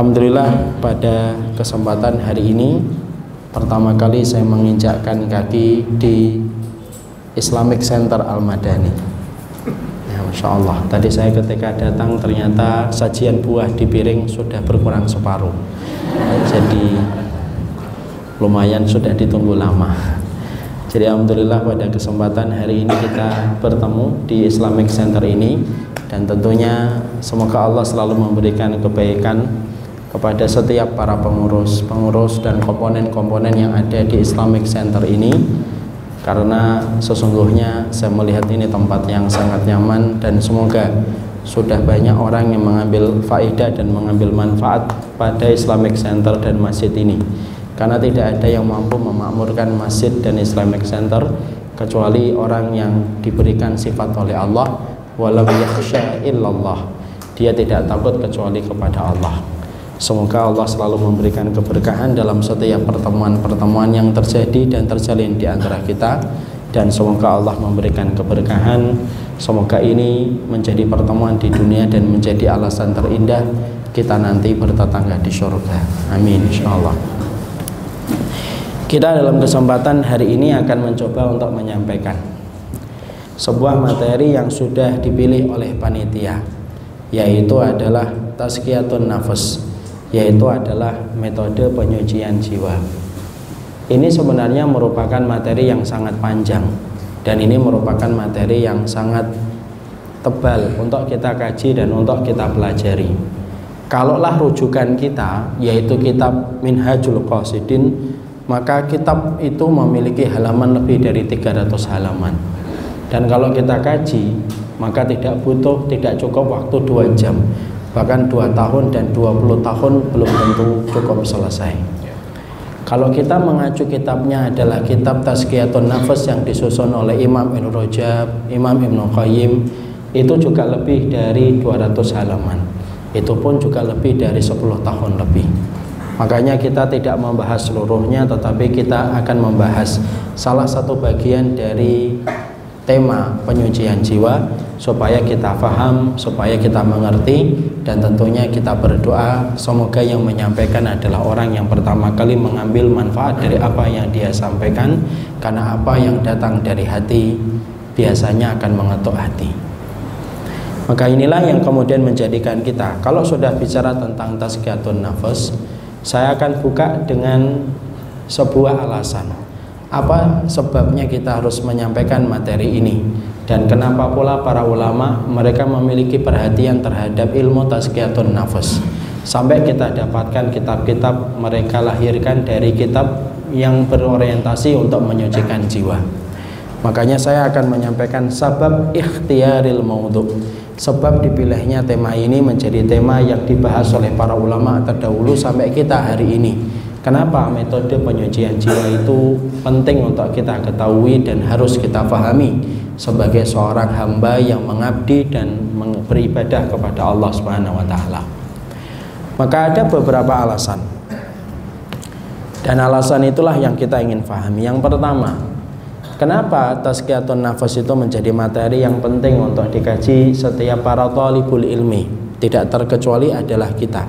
Alhamdulillah pada kesempatan hari ini pertama kali saya menginjakkan kaki di Islamic Center Al-Madani. Ya, Masya Allah. Tadi saya ketika datang ternyata sajian buah di piring sudah berkurang separuh. Jadi lumayan sudah ditunggu lama. Jadi Alhamdulillah pada kesempatan hari ini kita bertemu di Islamic Center ini. Dan tentunya semoga Allah selalu memberikan kebaikan kepada setiap para pengurus, pengurus dan komponen-komponen yang ada di Islamic Center ini. Karena sesungguhnya saya melihat ini tempat yang sangat nyaman dan semoga sudah banyak orang yang mengambil faedah dan mengambil manfaat pada Islamic Center dan masjid ini. Karena tidak ada yang mampu memakmurkan masjid dan Islamic Center kecuali orang yang diberikan sifat oleh Allah walau yakhsha illallah. Dia tidak takut kecuali kepada Allah Semoga Allah selalu memberikan keberkahan dalam setiap pertemuan-pertemuan yang terjadi dan terjalin di antara kita dan semoga Allah memberikan keberkahan. Semoga ini menjadi pertemuan di dunia dan menjadi alasan terindah kita nanti bertetangga di surga. Amin insyaallah. Kita dalam kesempatan hari ini akan mencoba untuk menyampaikan sebuah materi yang sudah dipilih oleh panitia yaitu adalah tazkiyatun nafas yaitu adalah metode penyucian jiwa. Ini sebenarnya merupakan materi yang sangat panjang dan ini merupakan materi yang sangat tebal untuk kita kaji dan untuk kita pelajari. Kalaulah rujukan kita yaitu kitab Minhajul Qasidin maka kitab itu memiliki halaman lebih dari 300 halaman. Dan kalau kita kaji maka tidak butuh tidak cukup waktu 2 jam bahkan dua tahun dan 20 tahun belum tentu cukup selesai. Kalau kita mengacu kitabnya adalah kitab Tazkiyatun Nafas yang disusun oleh Imam Ibn Rajab, Imam Ibn Qayyim itu juga lebih dari 200 halaman. Itu pun juga lebih dari 10 tahun lebih. Makanya kita tidak membahas seluruhnya tetapi kita akan membahas salah satu bagian dari tema penyucian jiwa supaya kita faham, supaya kita mengerti dan tentunya kita berdoa semoga yang menyampaikan adalah orang yang pertama kali mengambil manfaat dari apa yang dia sampaikan karena apa yang datang dari hati biasanya akan mengetuk hati. Maka inilah yang kemudian menjadikan kita kalau sudah bicara tentang tazkiyatun nafas, saya akan buka dengan sebuah alasan apa sebabnya kita harus menyampaikan materi ini? Dan kenapa pula para ulama mereka memiliki perhatian terhadap ilmu tazkiyatun nafas? Sampai kita dapatkan kitab-kitab mereka lahirkan dari kitab yang berorientasi untuk menyucikan jiwa. Makanya saya akan menyampaikan sebab ikhtiaril maudhu. Sebab dipilihnya tema ini menjadi tema yang dibahas oleh para ulama terdahulu sampai kita hari ini Kenapa metode penyucian jiwa itu penting untuk kita ketahui dan harus kita pahami sebagai seorang hamba yang mengabdi dan beribadah kepada Allah Subhanahu wa taala. Maka ada beberapa alasan. Dan alasan itulah yang kita ingin pahami. Yang pertama, kenapa tazkiyatun nafas itu menjadi materi yang penting untuk dikaji setiap para talibul ilmi? Tidak terkecuali adalah kita.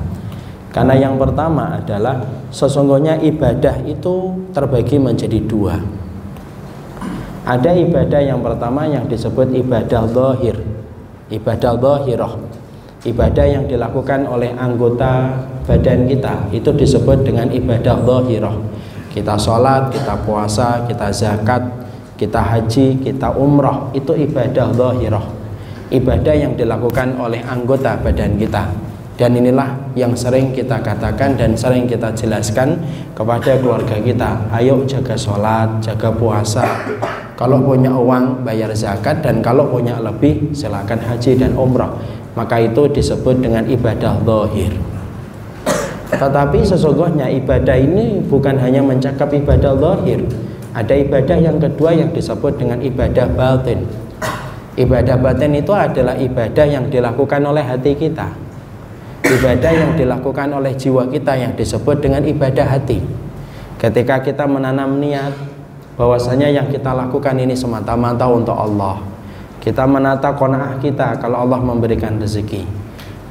Karena yang pertama adalah sesungguhnya ibadah itu terbagi menjadi dua. Ada ibadah yang pertama yang disebut ibadah zahir. Ibadah zahirah. Ibadah yang dilakukan oleh anggota badan kita itu disebut dengan ibadah zahirah. Kita sholat, kita puasa, kita zakat, kita haji, kita umrah itu ibadah zahirah. Ibadah yang dilakukan oleh anggota badan kita dan inilah yang sering kita katakan dan sering kita jelaskan kepada keluarga kita. Ayo jaga sholat, jaga puasa. Kalau punya uang bayar zakat. Dan kalau punya lebih silakan haji dan umrah maka itu disebut dengan ibadah zahir. Tetapi sesungguhnya ibadah ini bukan hanya mencakap ibadah zahir. Ada ibadah yang kedua yang disebut dengan ibadah batin. Ibadah batin itu adalah ibadah yang dilakukan oleh hati kita ibadah yang dilakukan oleh jiwa kita yang disebut dengan ibadah hati. Ketika kita menanam niat bahwasanya yang kita lakukan ini semata-mata untuk Allah. Kita menata kona'ah kita kalau Allah memberikan rezeki.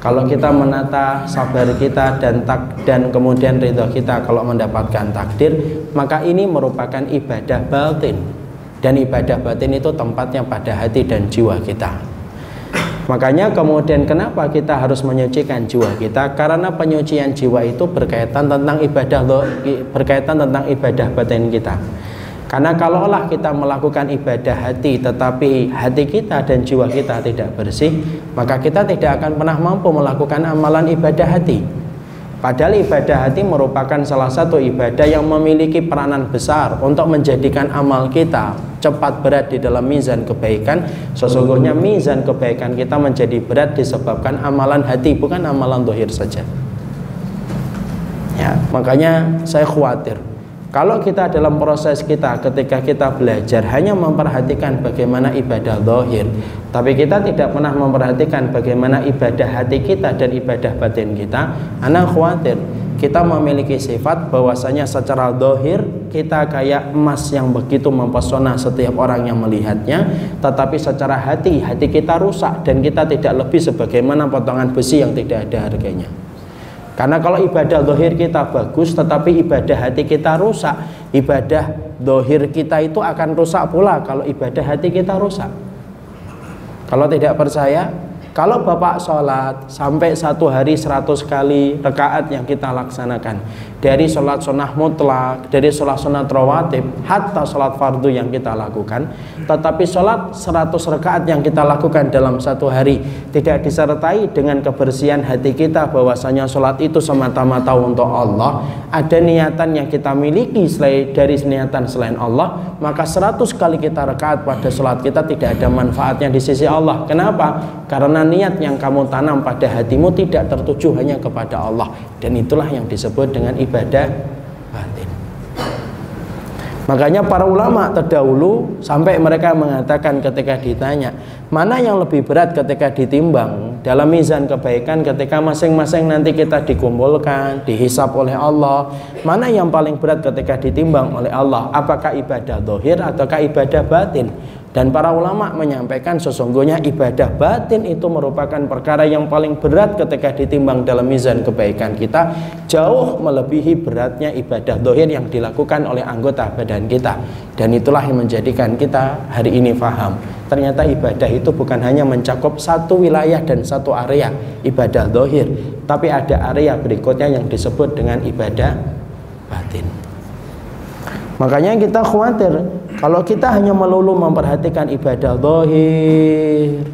Kalau kita menata sabar kita dan tak dan kemudian ridho kita kalau mendapatkan takdir maka ini merupakan ibadah batin. Dan ibadah batin itu tempatnya pada hati dan jiwa kita makanya kemudian kenapa kita harus menyucikan jiwa kita karena penyucian jiwa itu berkaitan tentang ibadah berkaitan tentang ibadah batin kita karena kalaulah kita melakukan ibadah hati tetapi hati kita dan jiwa kita tidak bersih, maka kita tidak akan pernah mampu melakukan amalan ibadah hati. Padahal ibadah hati merupakan salah satu ibadah yang memiliki peranan besar untuk menjadikan amal kita cepat berat di dalam mizan kebaikan. Sesungguhnya mizan kebaikan kita menjadi berat disebabkan amalan hati bukan amalan dohir saja. Ya, makanya saya khawatir kalau kita dalam proses kita ketika kita belajar hanya memperhatikan bagaimana ibadah zahir, tapi kita tidak pernah memperhatikan bagaimana ibadah hati kita dan ibadah batin kita, anak khawatir kita memiliki sifat bahwasanya secara zahir kita kayak emas yang begitu mempesona setiap orang yang melihatnya, tetapi secara hati hati kita rusak dan kita tidak lebih sebagaimana potongan besi yang tidak ada harganya. Karena kalau ibadah dohir kita bagus tetapi ibadah hati kita rusak Ibadah dohir kita itu akan rusak pula kalau ibadah hati kita rusak. Kalau tidak percaya kalau Bapak sholat sampai satu hari seratus kali rekaat yang kita laksanakan Dari sholat sunnah mutlak, dari sholat sunnah rawatib Hatta sholat fardu yang kita lakukan. Tetapi sholat seratus rekaat yang kita lakukan dalam satu hari Tidak disertai dengan kebersihan hati kita bahwasanya sholat itu semata-mata untuk Allah. Ada niatan yang kita miliki selain dari niatan selain Allah Maka seratus kali kita rekaat pada sholat kita tidak ada manfaatnya di sisi Allah. Kenapa? Karena niat yang kamu tanam pada hatimu tidak tertuju hanya kepada Allah. Dan itulah yang disebut dengan ibadah batin. Makanya para ulama terdahulu sampai mereka mengatakan ketika ditanya mana yang lebih berat ketika ditimbang dalam mizan kebaikan ketika masing-masing nanti kita dikumpulkan dihisap oleh Allah? Mana yang paling berat ketika ditimbang oleh Allah? Apakah ibadah dohir ataukah ibadah batin dan para ulama menyampaikan sesungguhnya ibadah batin itu merupakan perkara yang paling berat ketika ditimbang dalam mizan kebaikan kita. Jauh melebihi beratnya ibadah dohir yang dilakukan oleh anggota badan kita. Dan itulah yang menjadikan kita hari ini faham. Ternyata ibadah itu bukan hanya mencakup satu wilayah dan satu area ibadah dohir tapi ada area berikutnya yang disebut dengan ibadah batin. Makanya kita khawatir kalau kita hanya melulu memperhatikan ibadah dohir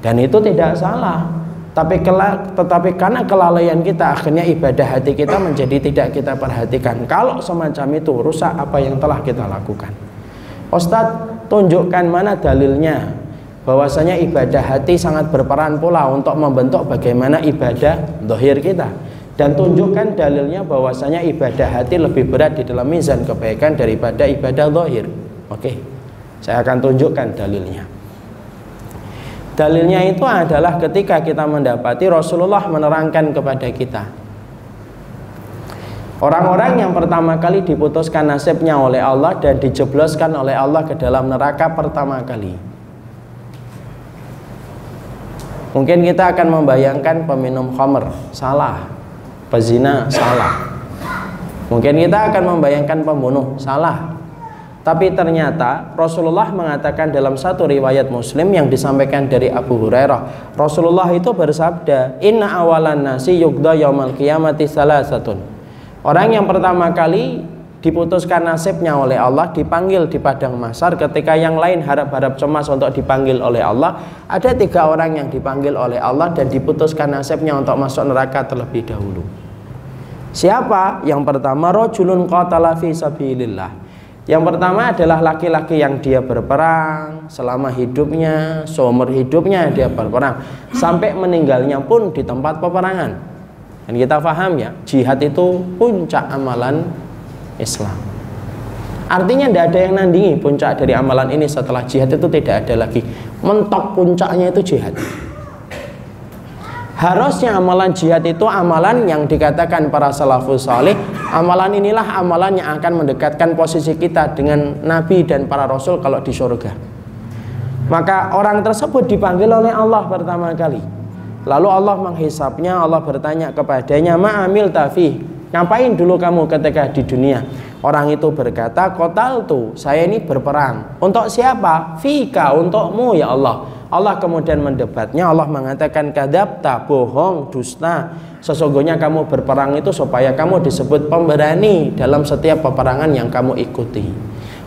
dan itu tidak salah, tapi kela, tetapi karena kelalaian kita akhirnya ibadah hati kita menjadi tidak kita perhatikan. Kalau semacam itu rusak apa yang telah kita lakukan. Ustadz tunjukkan mana dalilnya bahwasanya ibadah hati sangat berperan pula untuk membentuk bagaimana ibadah dohir kita dan tunjukkan dalilnya bahwasanya ibadah hati lebih berat di dalam mizan kebaikan daripada ibadah dohir. Oke, saya akan tunjukkan dalilnya. Dalilnya itu adalah ketika kita mendapati Rasulullah menerangkan kepada kita. Orang-orang yang pertama kali diputuskan nasibnya oleh Allah dan dijebloskan oleh Allah ke dalam neraka pertama kali. Mungkin kita akan membayangkan peminum khamr, salah. Pezina, salah. Mungkin kita akan membayangkan pembunuh, salah. Tapi ternyata Rasulullah mengatakan dalam satu riwayat Muslim yang disampaikan dari Abu Hurairah, Rasulullah itu bersabda, "Inna awalan nasi yugda yaumal qiyamati salasatun." Orang yang pertama kali diputuskan nasibnya oleh Allah dipanggil di padang masar ketika yang lain harap-harap cemas untuk dipanggil oleh Allah ada tiga orang yang dipanggil oleh Allah dan diputuskan nasibnya untuk masuk neraka terlebih dahulu siapa? yang pertama rojulun qatala fi sabilillah yang pertama adalah laki-laki yang dia berperang selama hidupnya, seumur hidupnya dia berperang sampai meninggalnya pun di tempat peperangan. Dan kita paham ya, jihad itu puncak amalan Islam. Artinya tidak ada yang nandingi puncak dari amalan ini setelah jihad itu tidak ada lagi. Mentok puncaknya itu jihad. Harusnya amalan jihad itu amalan yang dikatakan para salafus salih Amalan inilah amalan yang akan mendekatkan posisi kita dengan Nabi dan para Rasul kalau di surga Maka orang tersebut dipanggil oleh Allah pertama kali Lalu Allah menghisapnya, Allah bertanya kepadanya, "Ma'amil tafi?" Ngapain dulu kamu ketika di dunia? Orang itu berkata, "Kotal tuh, saya ini berperang. Untuk siapa? Fika, untukmu ya Allah." Allah kemudian mendebatnya, Allah mengatakan, "Kadabta, bohong, dusta. Sesungguhnya kamu berperang itu supaya kamu disebut pemberani dalam setiap peperangan yang kamu ikuti."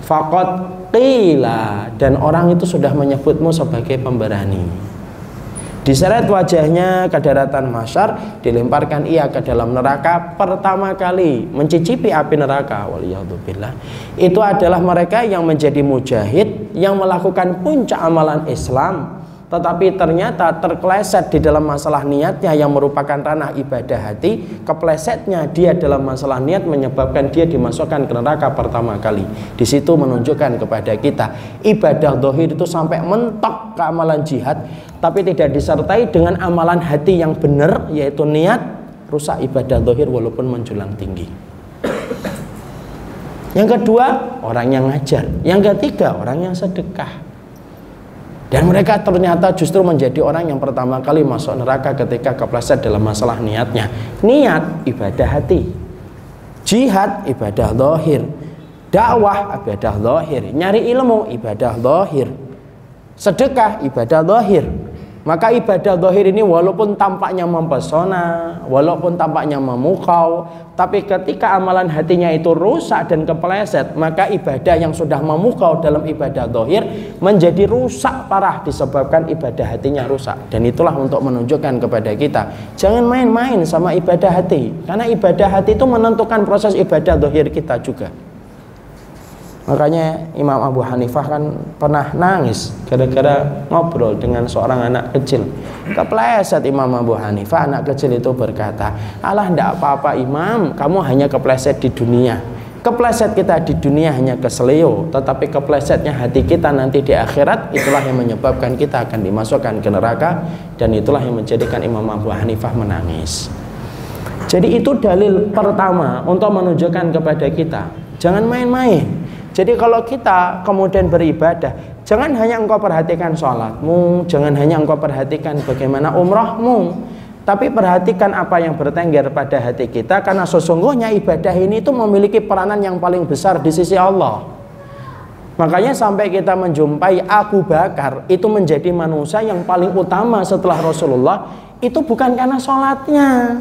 Fakot qila dan orang itu sudah menyebutmu sebagai pemberani. Diseret wajahnya ke daratan masyar, dilemparkan ia ke dalam neraka pertama kali mencicipi api neraka. Waliyahzubillah. Itu adalah mereka yang menjadi mujahid yang melakukan puncak amalan Islam tetapi ternyata terkleset di dalam masalah niatnya yang merupakan ranah ibadah hati keplesetnya dia dalam masalah niat menyebabkan dia dimasukkan ke neraka pertama kali. Di situ menunjukkan kepada kita ibadah dohir itu sampai mentok ke amalan jihad tapi tidak disertai dengan amalan hati yang benar yaitu niat rusak ibadah dohir walaupun menjulang tinggi. Yang kedua orang yang ngajar. Yang ketiga orang yang sedekah dan mereka ternyata justru menjadi orang yang pertama kali masuk neraka ketika kepleset dalam masalah niatnya. Niat ibadah hati. Jihad ibadah zahir. Dakwah ibadah zahir. Nyari ilmu ibadah zahir. Sedekah ibadah zahir. Maka ibadah dohir ini walaupun tampaknya mempesona, walaupun tampaknya memukau, tapi ketika amalan hatinya itu rusak dan kepleset, maka ibadah yang sudah memukau dalam ibadah dohir menjadi rusak parah disebabkan ibadah hatinya rusak. Dan itulah untuk menunjukkan kepada kita, jangan main-main sama ibadah hati, karena ibadah hati itu menentukan proses ibadah dohir kita juga. Makanya Imam Abu Hanifah kan pernah nangis gara-gara ngobrol dengan seorang anak kecil. Kepleset Imam Abu Hanifah, anak kecil itu berkata, Allah tidak apa-apa Imam, kamu hanya kepleset di dunia. Kepleset kita di dunia hanya keselio, tetapi keplesetnya hati kita nanti di akhirat itulah yang menyebabkan kita akan dimasukkan ke neraka dan itulah yang menjadikan Imam Abu Hanifah menangis. Jadi itu dalil pertama untuk menunjukkan kepada kita, jangan main-main jadi kalau kita kemudian beribadah, jangan hanya engkau perhatikan sholatmu, jangan hanya engkau perhatikan bagaimana umrahmu, tapi perhatikan apa yang bertengger pada hati kita karena sesungguhnya ibadah ini itu memiliki peranan yang paling besar di sisi Allah. Makanya sampai kita menjumpai Abu Bakar itu menjadi manusia yang paling utama setelah Rasulullah itu bukan karena sholatnya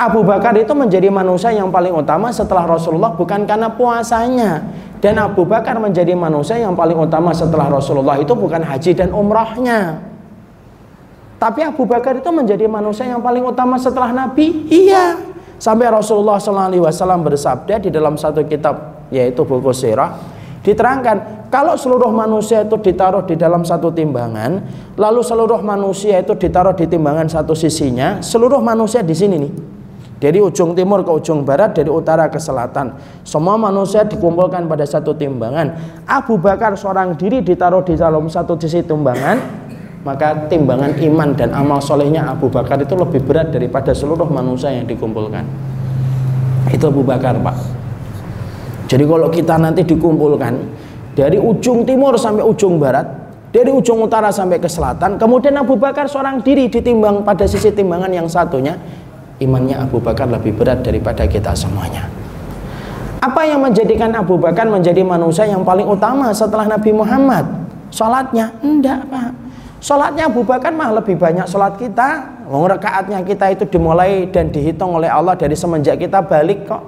Abu Bakar itu menjadi manusia yang paling utama setelah Rasulullah bukan karena puasanya. Dan Abu Bakar menjadi manusia yang paling utama setelah Rasulullah itu bukan haji dan umrahnya. Tapi Abu Bakar itu menjadi manusia yang paling utama setelah Nabi? Iya. Sampai Rasulullah SAW bersabda di dalam satu kitab yaitu buku sirah diterangkan kalau seluruh manusia itu ditaruh di dalam satu timbangan lalu seluruh manusia itu ditaruh di timbangan satu sisinya seluruh manusia di sini nih dari ujung timur ke ujung barat, dari utara ke selatan. Semua manusia dikumpulkan pada satu timbangan. Abu Bakar seorang diri ditaruh di dalam satu sisi timbangan, maka timbangan iman dan amal solehnya Abu Bakar itu lebih berat daripada seluruh manusia yang dikumpulkan. Itu Abu Bakar, Pak. Jadi kalau kita nanti dikumpulkan dari ujung timur sampai ujung barat, dari ujung utara sampai ke selatan, kemudian Abu Bakar seorang diri ditimbang pada sisi timbangan yang satunya, imannya Abu Bakar lebih berat daripada kita semuanya. Apa yang menjadikan Abu Bakar menjadi manusia yang paling utama setelah Nabi Muhammad? Salatnya? Enggak, Pak. Salatnya Abu Bakar mah lebih banyak salat kita. Wong rakaatnya kita itu dimulai dan dihitung oleh Allah dari semenjak kita balik kok.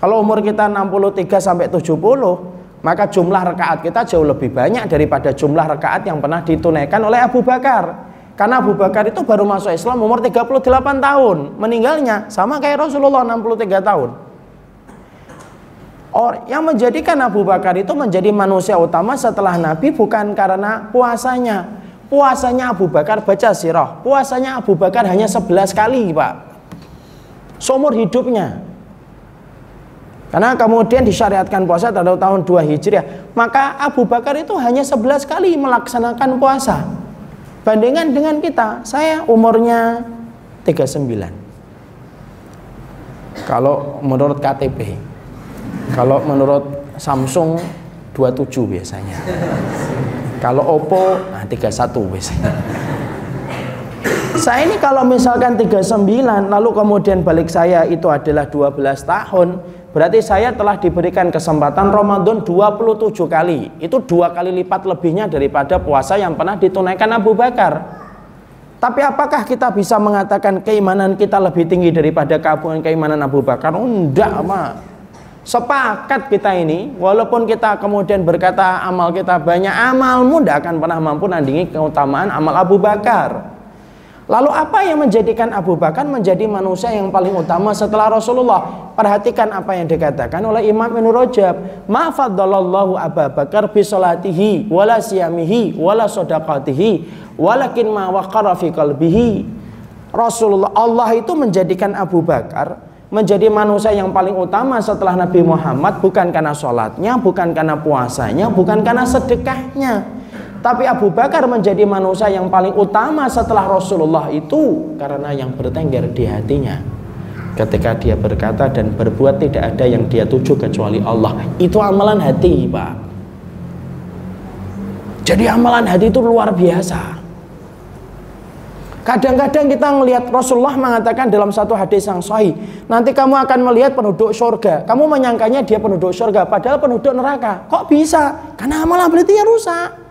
Kalau umur kita 63 sampai 70, maka jumlah rakaat kita jauh lebih banyak daripada jumlah rakaat yang pernah ditunaikan oleh Abu Bakar. Karena Abu Bakar itu baru masuk Islam umur 38 tahun. Meninggalnya sama kayak Rasulullah 63 tahun. Or, yang menjadikan Abu Bakar itu menjadi manusia utama setelah Nabi bukan karena puasanya. Puasanya Abu Bakar baca sirah. Puasanya Abu Bakar hanya 11 kali, Pak. Seumur hidupnya. Karena kemudian disyariatkan puasa pada tahun 2 Hijriah. Maka Abu Bakar itu hanya 11 kali melaksanakan puasa. Bandingkan dengan kita, saya umurnya 39. Kalau menurut KTP. Kalau menurut Samsung 27 biasanya. Kalau Oppo nah 31 biasanya. saya ini kalau misalkan 39 lalu kemudian balik saya itu adalah 12 tahun berarti saya telah diberikan kesempatan Ramadan 27 kali itu dua kali lipat lebihnya daripada puasa yang pernah ditunaikan Abu Bakar tapi apakah kita bisa mengatakan keimanan kita lebih tinggi daripada keimanan Abu Bakar? Oh, enggak, Ma. Sepakat kita ini, walaupun kita kemudian berkata amal kita banyak, amalmu tidak akan pernah mampu nandingi keutamaan amal Abu Bakar. Lalu apa yang menjadikan Abu Bakar menjadi manusia yang paling utama setelah Rasulullah? Perhatikan apa yang dikatakan oleh Imam Ibn Rajab. Ma faddalallahu Abu Bakar bi salatihi wala siyamihi wala sadaqatihi walakin ma waqara fi qalbihi. Rasulullah Allah itu menjadikan Abu Bakar menjadi manusia yang paling utama setelah Nabi Muhammad bukan karena sholatnya, bukan karena puasanya, bukan karena sedekahnya tapi Abu Bakar menjadi manusia yang paling utama setelah Rasulullah itu karena yang bertengger di hatinya. Ketika dia berkata dan berbuat tidak ada yang dia tuju kecuali Allah. Itu amalan hati, Pak. Jadi amalan hati itu luar biasa. Kadang-kadang kita melihat Rasulullah mengatakan dalam satu hadis yang sahih, nanti kamu akan melihat penduduk surga. Kamu menyangkanya dia penduduk surga, padahal penduduk neraka. Kok bisa? Karena amalan berarti ya rusak.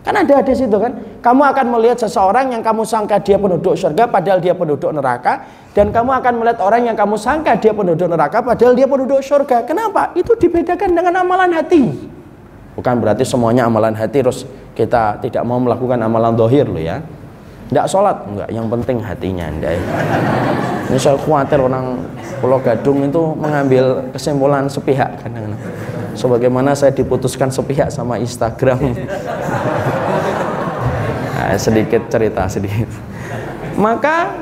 Kan ada di situ kan. Kamu akan melihat seseorang yang kamu sangka dia penduduk surga padahal dia penduduk neraka dan kamu akan melihat orang yang kamu sangka dia penduduk neraka padahal dia penduduk surga. Kenapa? Itu dibedakan dengan amalan hati. Bukan berarti semuanya amalan hati terus kita tidak mau melakukan amalan dohir loh ya. Tidak sholat, enggak. Yang penting hatinya enggak. Ini saya khawatir orang Pulau Gadung itu mengambil kesimpulan sepihak kadang-kadang sebagaimana saya diputuskan sepihak sama Instagram. Nah, sedikit cerita sedikit. Maka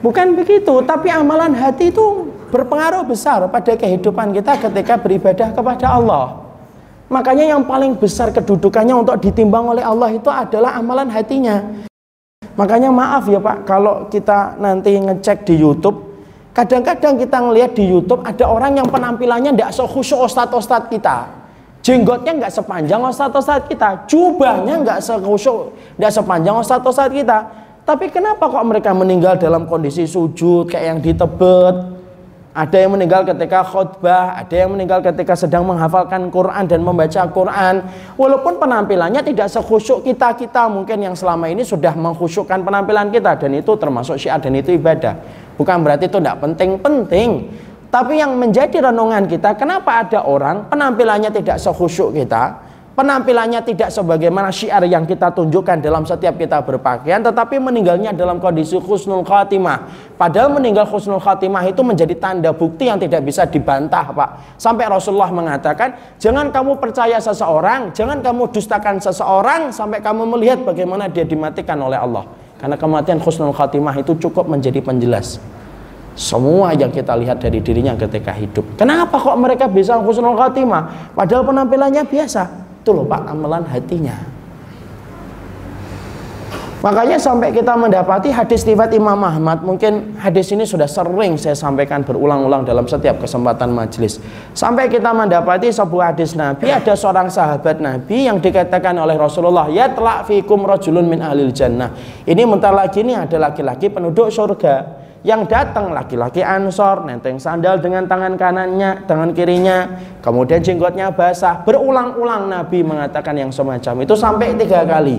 bukan begitu tapi amalan hati itu berpengaruh besar pada kehidupan kita ketika beribadah kepada Allah. Makanya yang paling besar kedudukannya untuk ditimbang oleh Allah itu adalah amalan hatinya. Makanya maaf ya Pak kalau kita nanti ngecek di YouTube Kadang-kadang kita ngelihat di YouTube ada orang yang penampilannya tidak sekhusyuk ustadz-ustadz kita. Jenggotnya nggak sepanjang ustadz-ustadz kita, jubahnya nggak sekhusyuk, nggak sepanjang ustadz-ustadz kita. Tapi kenapa kok mereka meninggal dalam kondisi sujud kayak yang di Tebet? Ada yang meninggal ketika khutbah, ada yang meninggal ketika sedang menghafalkan Quran dan membaca Quran. Walaupun penampilannya tidak sekhusyuk kita-kita mungkin yang selama ini sudah mengkhusyukkan penampilan kita dan itu termasuk syiar dan itu ibadah. Bukan berarti itu tidak penting-penting. Tapi yang menjadi renungan kita, kenapa ada orang penampilannya tidak sekhusyuk kita, penampilannya tidak sebagaimana syiar yang kita tunjukkan dalam setiap kita berpakaian, tetapi meninggalnya dalam kondisi khusnul khatimah. Padahal meninggal khusnul khatimah itu menjadi tanda bukti yang tidak bisa dibantah, Pak. Sampai Rasulullah mengatakan, jangan kamu percaya seseorang, jangan kamu dustakan seseorang sampai kamu melihat bagaimana dia dimatikan oleh Allah. Karena kematian khusnul khatimah itu cukup menjadi penjelas semua yang kita lihat dari dirinya ketika hidup. Kenapa kok mereka bisa khusnul khatimah? Padahal penampilannya biasa. Itu loh Pak, amalan hatinya. Makanya sampai kita mendapati hadis riwayat Imam Ahmad, mungkin hadis ini sudah sering saya sampaikan berulang-ulang dalam setiap kesempatan majelis. Sampai kita mendapati sebuah hadis Nabi, ada seorang sahabat Nabi yang dikatakan oleh Rasulullah, "Ya telah fikum rajulun min ahlil jannah." Ini mentar lagi ini ada laki-laki penduduk surga yang datang laki-laki ansor nenteng sandal dengan tangan kanannya tangan kirinya kemudian jenggotnya basah. Berulang-ulang Nabi mengatakan yang semacam itu sampai tiga kali.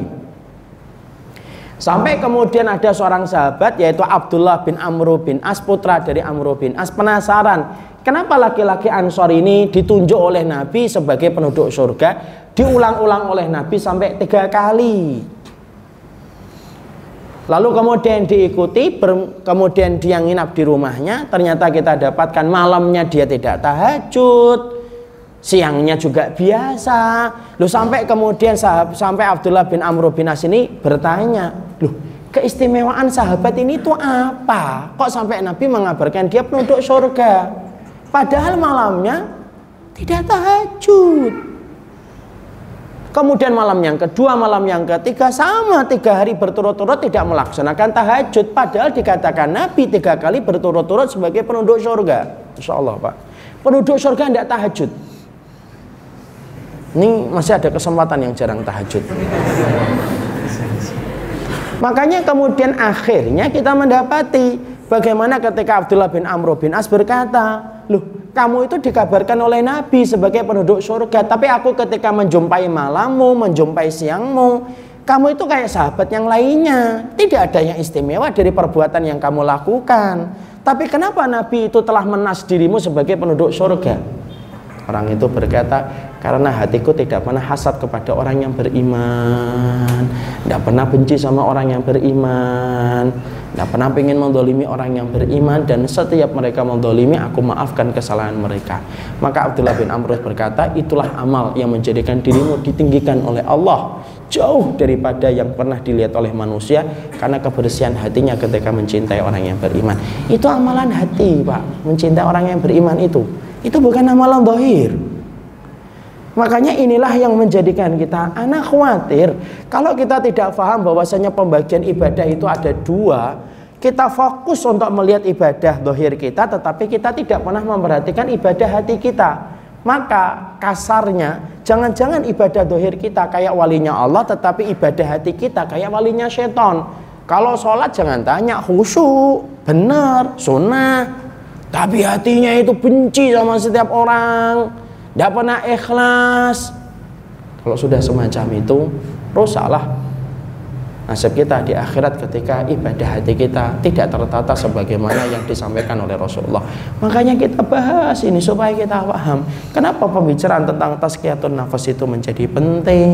Sampai kemudian ada seorang sahabat yaitu Abdullah bin Amr bin As putra dari Amr bin As. Penasaran kenapa laki-laki Ansor ini ditunjuk oleh Nabi sebagai penduduk surga diulang-ulang oleh Nabi sampai tiga kali. Lalu kemudian diikuti, kemudian dia nginap di rumahnya, ternyata kita dapatkan malamnya dia tidak tahajud, siangnya juga biasa. Lu sampai kemudian sahab, sampai Abdullah bin Amr bin As ini bertanya, loh keistimewaan sahabat ini itu apa? Kok sampai Nabi mengabarkan dia penduduk surga? Padahal malamnya tidak tahajud. Kemudian malam yang kedua, malam yang ketiga sama tiga hari berturut-turut tidak melaksanakan tahajud. Padahal dikatakan Nabi tiga kali berturut-turut sebagai penduduk surga. Insya Allah Pak. Penduduk surga tidak tahajud. Ini masih ada kesempatan yang jarang tahajud. Makanya kemudian akhirnya kita mendapati bagaimana ketika Abdullah bin Amr bin As berkata, "Loh, kamu itu dikabarkan oleh Nabi sebagai penduduk surga, tapi aku ketika menjumpai malammu, menjumpai siangmu, kamu itu kayak sahabat yang lainnya. Tidak ada yang istimewa dari perbuatan yang kamu lakukan. Tapi kenapa Nabi itu telah menas dirimu sebagai penduduk surga?" Orang itu berkata, karena hatiku tidak pernah hasad kepada orang yang beriman, tidak pernah benci sama orang yang beriman, tidak pernah ingin mendolimi orang yang beriman dan setiap mereka mendolimi aku maafkan kesalahan mereka. Maka Abdullah bin Amr berkata, itulah amal yang menjadikan dirimu ditinggikan oleh Allah jauh daripada yang pernah dilihat oleh manusia karena kebersihan hatinya ketika mencintai orang yang beriman. Itu amalan hati, Pak, mencintai orang yang beriman itu. Itu bukan amalan dohir. Makanya inilah yang menjadikan kita anak khawatir kalau kita tidak paham bahwasanya pembagian ibadah itu ada dua, kita fokus untuk melihat ibadah dohir kita tetapi kita tidak pernah memperhatikan ibadah hati kita. Maka kasarnya jangan-jangan ibadah dohir kita kayak walinya Allah tetapi ibadah hati kita kayak walinya seton. Kalau sholat jangan tanya khusyuk, benar, sunnah, tapi hatinya itu benci sama setiap orang, tidak pernah ikhlas. Kalau sudah semacam itu, rusaklah nasib kita di akhirat ketika ibadah hati kita tidak tertata sebagaimana yang disampaikan oleh Rasulullah. Makanya kita bahas ini supaya kita paham kenapa pembicaraan tentang tazkiyatun nafas itu menjadi penting.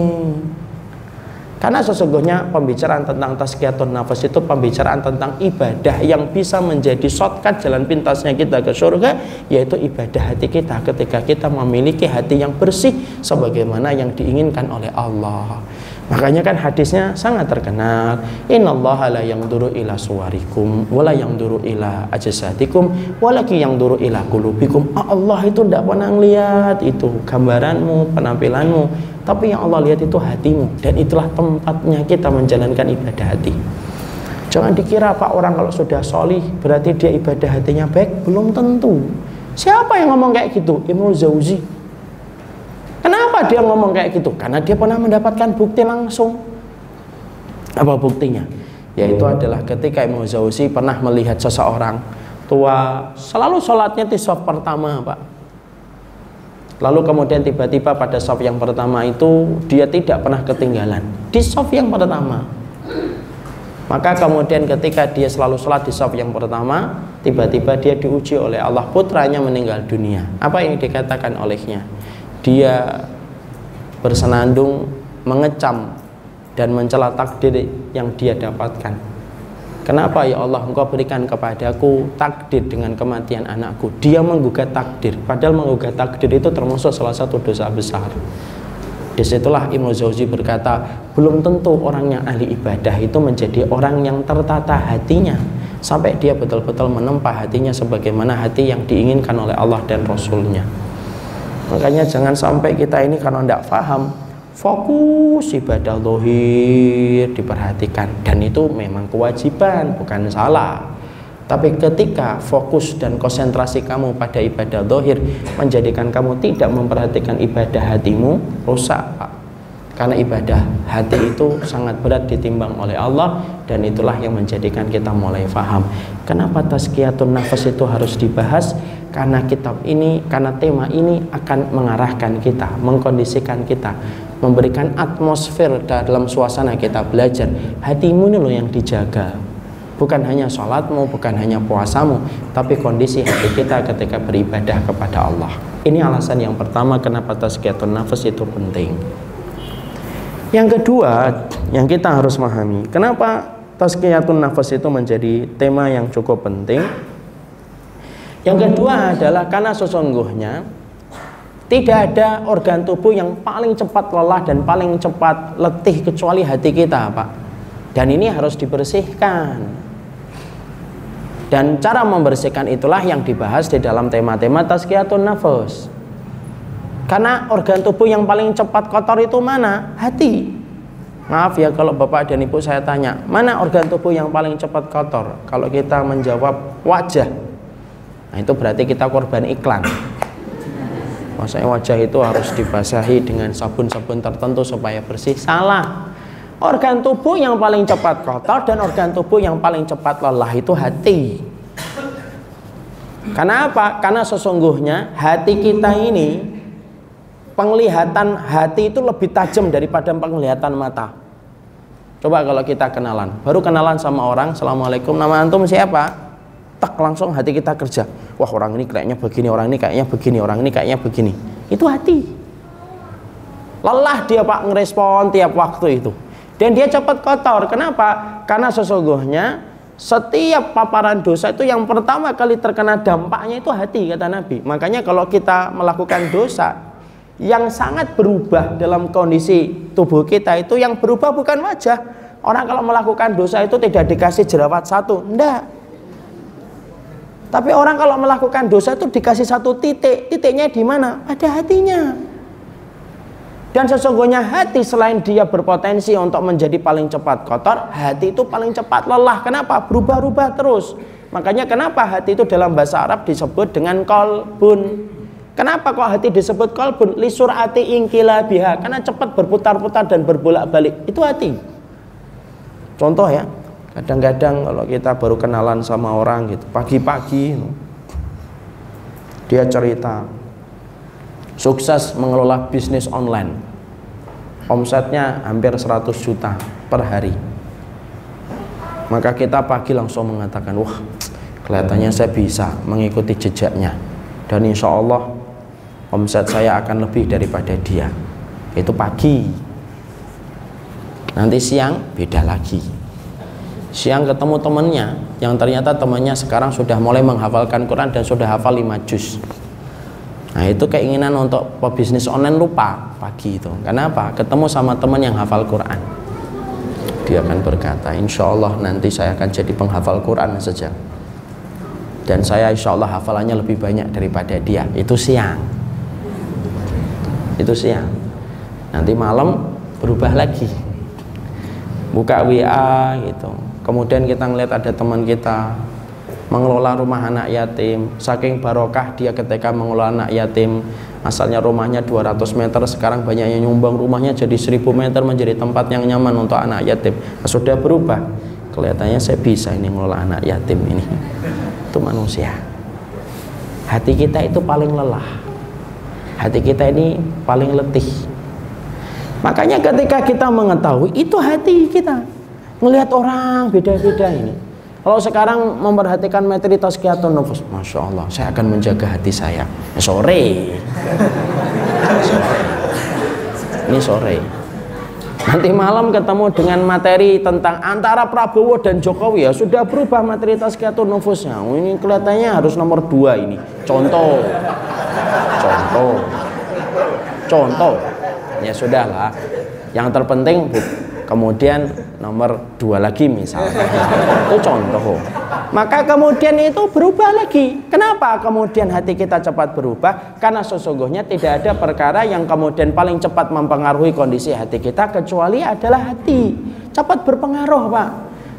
Karena sesungguhnya pembicaraan tentang tazkiyatun nafas itu pembicaraan tentang ibadah yang bisa menjadi shortcut jalan pintasnya kita ke surga yaitu ibadah hati kita ketika kita memiliki hati yang bersih sebagaimana yang diinginkan oleh Allah. Makanya kan hadisnya sangat terkenal. Innallaha la duru ila suwarikum wala duru ila walaki duru ila qulubikum. Allah itu tidak pernah lihat itu gambaranmu, penampilanmu, tapi yang Allah lihat itu hatimu. Dan itulah tempatnya kita menjalankan ibadah hati. Jangan dikira pak orang kalau sudah solih berarti dia ibadah hatinya baik? Belum tentu. Siapa yang ngomong kayak gitu? Ibnu Zauzi kenapa dia ngomong kayak gitu karena dia pernah mendapatkan bukti langsung apa buktinya yaitu adalah ketika Ibnu Zauzi pernah melihat seseorang tua selalu sholatnya di soft pertama pak Lalu kemudian tiba-tiba pada soft yang pertama itu dia tidak pernah ketinggalan di soft yang pertama. Maka kemudian ketika dia selalu sholat di soft yang pertama, tiba-tiba dia diuji oleh Allah putranya meninggal dunia. Apa yang dikatakan olehnya? Dia bersenandung, mengecam dan mencela takdir yang dia dapatkan. Kenapa ya Allah engkau berikan kepadaku takdir dengan kematian anakku? Dia menggugat takdir. Padahal menggugat takdir itu termasuk salah satu dosa besar. Di situlah Imam Zawzi berkata Belum tentu orang yang ahli ibadah itu menjadi orang yang tertata hatinya Sampai dia betul-betul menempa hatinya sebagaimana hati yang diinginkan oleh Allah dan Rasulnya Makanya jangan sampai kita ini karena tidak paham fokus ibadah lohir diperhatikan. Dan itu memang kewajiban bukan salah. Tapi ketika fokus dan konsentrasi kamu pada ibadah lohir menjadikan kamu tidak memperhatikan ibadah hatimu rusak Pak. Karena ibadah hati itu sangat berat ditimbang oleh Allah dan itulah yang menjadikan kita mulai faham kenapa tazkiyatun nafas itu harus dibahas karena kitab ini karena tema ini akan mengarahkan kita mengkondisikan kita memberikan atmosfer dalam suasana kita belajar. Hatimu ini loh yang dijaga. Bukan hanya sholatmu bukan hanya puasamu tapi kondisi hati kita ketika beribadah kepada Allah. Ini alasan yang pertama kenapa tazkiyatun nafas itu penting. Yang kedua yang kita harus memahami kenapa tazkiyatun nafas itu menjadi tema yang cukup penting yang kedua adalah karena sesungguhnya tidak ada organ tubuh yang paling cepat lelah dan paling cepat letih kecuali hati kita, Pak. Dan ini harus dibersihkan. Dan cara membersihkan itulah yang dibahas di dalam tema-tema tazkiyatun nafas. Karena organ tubuh yang paling cepat kotor itu mana? Hati. Maaf ya kalau Bapak dan Ibu saya tanya, mana organ tubuh yang paling cepat kotor? Kalau kita menjawab wajah. Nah, itu berarti kita korban iklan. Maksudnya wajah itu harus dibasahi dengan sabun-sabun tertentu supaya bersih. Salah. organ tubuh yang paling cepat kotor dan organ tubuh yang paling cepat lelah itu hati karena apa? karena sesungguhnya hati kita ini penglihatan hati itu lebih tajam daripada penglihatan mata coba kalau kita kenalan baru kenalan sama orang Assalamualaikum nama antum siapa? Tak langsung hati kita kerja wah orang ini kayaknya begini orang ini kayaknya begini orang ini kayaknya begini itu hati lelah dia pak ngerespon tiap waktu itu dan dia cepat kotor. Kenapa? Karena sesungguhnya setiap paparan dosa itu yang pertama kali terkena dampaknya itu hati kata Nabi. Makanya kalau kita melakukan dosa yang sangat berubah dalam kondisi tubuh kita itu yang berubah bukan wajah. Orang kalau melakukan dosa itu tidak dikasih jerawat satu, enggak. Tapi orang kalau melakukan dosa itu dikasih satu titik. Titiknya di mana? Pada hatinya. Dan sesungguhnya hati selain dia berpotensi untuk menjadi paling cepat kotor, hati itu paling cepat lelah. Kenapa? Berubah-ubah terus. Makanya kenapa hati itu dalam bahasa Arab disebut dengan kolbun. Kenapa kok hati disebut kolbun? Lisur hati ingkila biha. Karena cepat berputar-putar dan berbolak-balik. Itu hati. Contoh ya, kadang-kadang kalau kita baru kenalan sama orang gitu, pagi-pagi dia cerita, sukses mengelola bisnis online. Omsetnya hampir 100 juta per hari. Maka kita pagi langsung mengatakan wah kelihatannya saya bisa mengikuti jejaknya. Dan insya Allah omset saya akan lebih daripada dia. Itu pagi. Nanti siang beda lagi siang ketemu temannya yang ternyata temannya sekarang sudah mulai menghafalkan Quran dan sudah hafal 5 juz Nah itu keinginan untuk pebisnis online lupa pagi itu. Kenapa? Ketemu sama teman yang hafal Quran. Dia akan berkata, insya Allah nanti saya akan jadi penghafal Quran saja. Dan saya insya Allah hafalannya lebih banyak daripada dia. Itu siang. Itu siang. Nanti malam berubah lagi. Buka WA gitu. Kemudian kita ngeliat ada teman kita mengelola rumah anak yatim. Saking barokah dia ketika mengelola anak yatim asalnya rumahnya 200 meter sekarang banyak yang nyumbang rumahnya jadi 1000 meter menjadi tempat yang nyaman untuk anak yatim. Nah, sudah berubah. Kelihatannya saya bisa ini mengelola anak yatim ini. Itu manusia. Hati kita itu paling lelah. Hati kita ini paling letih. Makanya ketika kita mengetahui itu hati kita melihat orang beda-beda ini kalau sekarang memperhatikan materi tazkiyatun nufus, Masya Allah, saya akan menjaga hati saya. Sore. Ini sore. Nanti malam ketemu dengan materi tentang antara Prabowo dan Jokowi ya sudah berubah materi tazkiyatun nufusnya. Ini kelihatannya harus nomor dua ini. Contoh, contoh, contoh. Ya sudahlah. Yang terpenting kemudian nomor dua lagi misalnya. Itu contoh. Maka kemudian itu berubah lagi. Kenapa kemudian hati kita cepat berubah? Karena sesungguhnya tidak ada perkara yang kemudian paling cepat mempengaruhi kondisi hati kita kecuali adalah hati. Cepat berpengaruh pak.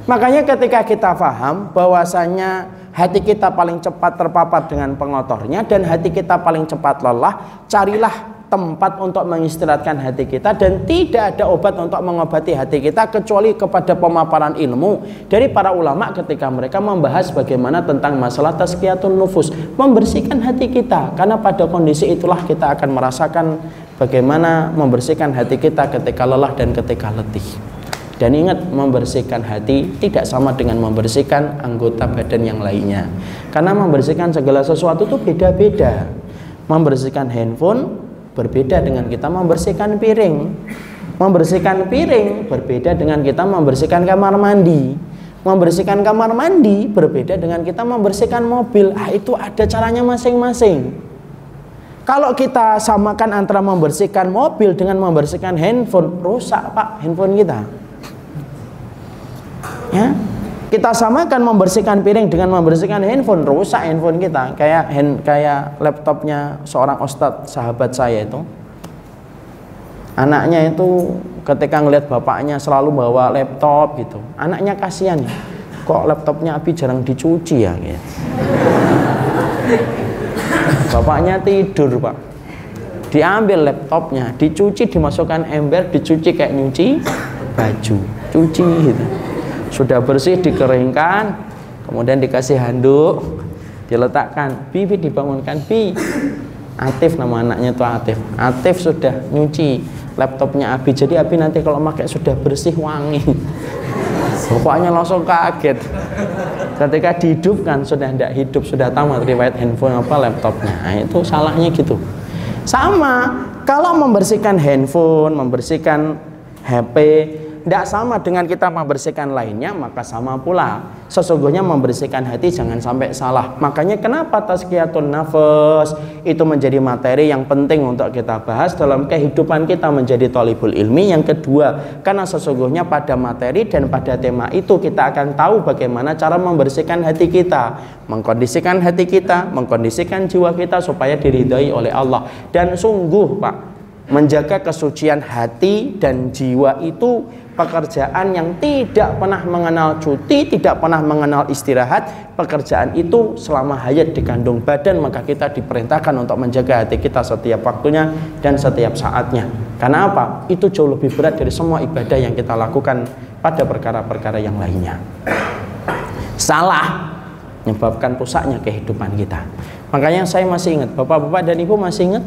Makanya ketika kita paham bahwasanya hati kita paling cepat terpapar dengan pengotornya dan hati kita paling cepat lelah carilah tempat untuk mengistirahatkan hati kita dan tidak ada obat untuk mengobati hati kita kecuali kepada pemaparan ilmu dari para ulama ketika mereka membahas bagaimana tentang masalah tazkiyatun nufus membersihkan hati kita. Karena pada kondisi itulah kita akan merasakan bagaimana membersihkan hati kita ketika lelah dan ketika letih. Dan ingat membersihkan hati tidak sama dengan membersihkan anggota badan yang lainnya. Karena membersihkan segala sesuatu itu beda-beda. Membersihkan handphone berbeda dengan kita membersihkan piring. Membersihkan piring berbeda dengan kita membersihkan kamar mandi. Membersihkan kamar mandi berbeda dengan kita membersihkan mobil. Ah, itu ada caranya masing-masing. Kalau kita samakan antara membersihkan mobil dengan membersihkan handphone rusak pak handphone kita. Ya kita samakan membersihkan piring dengan membersihkan handphone. Rusak handphone kita. Kayak hand, kayak laptopnya seorang ustadz sahabat saya itu. Anaknya itu ketika ngelihat bapaknya selalu bawa laptop gitu. Anaknya kasihan. Kok laptopnya Abi jarang dicuci ya gitu. bapaknya tidur pak. Diambil laptopnya dicuci dimasukkan ember dicuci kayak nyuci baju. Cuci gitu. Sudah bersih dikeringkan kemudian dikasih handuk diletakkan. Bibi dibangunkan. Bi. Atif nama anaknya itu Atif. Atif sudah nyuci laptopnya Abi. Jadi Abi nanti kalau pakai sudah bersih wangi. Pokoknya langsung kaget. Ketika dihidupkan sudah tidak hidup sudah tamat riwayat handphone apa laptopnya. Nah, itu salahnya gitu. Sama kalau membersihkan handphone membersihkan HP tidak sama dengan kita membersihkan lainnya maka sama pula. Sesungguhnya membersihkan hati jangan sampai salah. Makanya kenapa tazkiyatun nafas itu menjadi materi yang penting untuk kita bahas dalam kehidupan kita menjadi tolibul ilmi? Yang kedua karena sesungguhnya pada materi dan pada tema itu kita akan tahu bagaimana cara membersihkan hati kita mengkondisikan hati kita mengkondisikan jiwa kita supaya diridhai oleh Allah. Dan sungguh Pak menjaga kesucian hati dan jiwa itu pekerjaan yang tidak pernah mengenal cuti, tidak pernah mengenal istirahat, pekerjaan itu selama hayat di kandung badan maka kita diperintahkan untuk menjaga hati kita setiap waktunya dan setiap saatnya. Karena apa? Itu jauh lebih berat dari semua ibadah yang kita lakukan pada perkara-perkara yang lainnya. Salah menyebabkan rusaknya kehidupan kita. Makanya saya masih ingat, Bapak-bapak dan Ibu masih ingat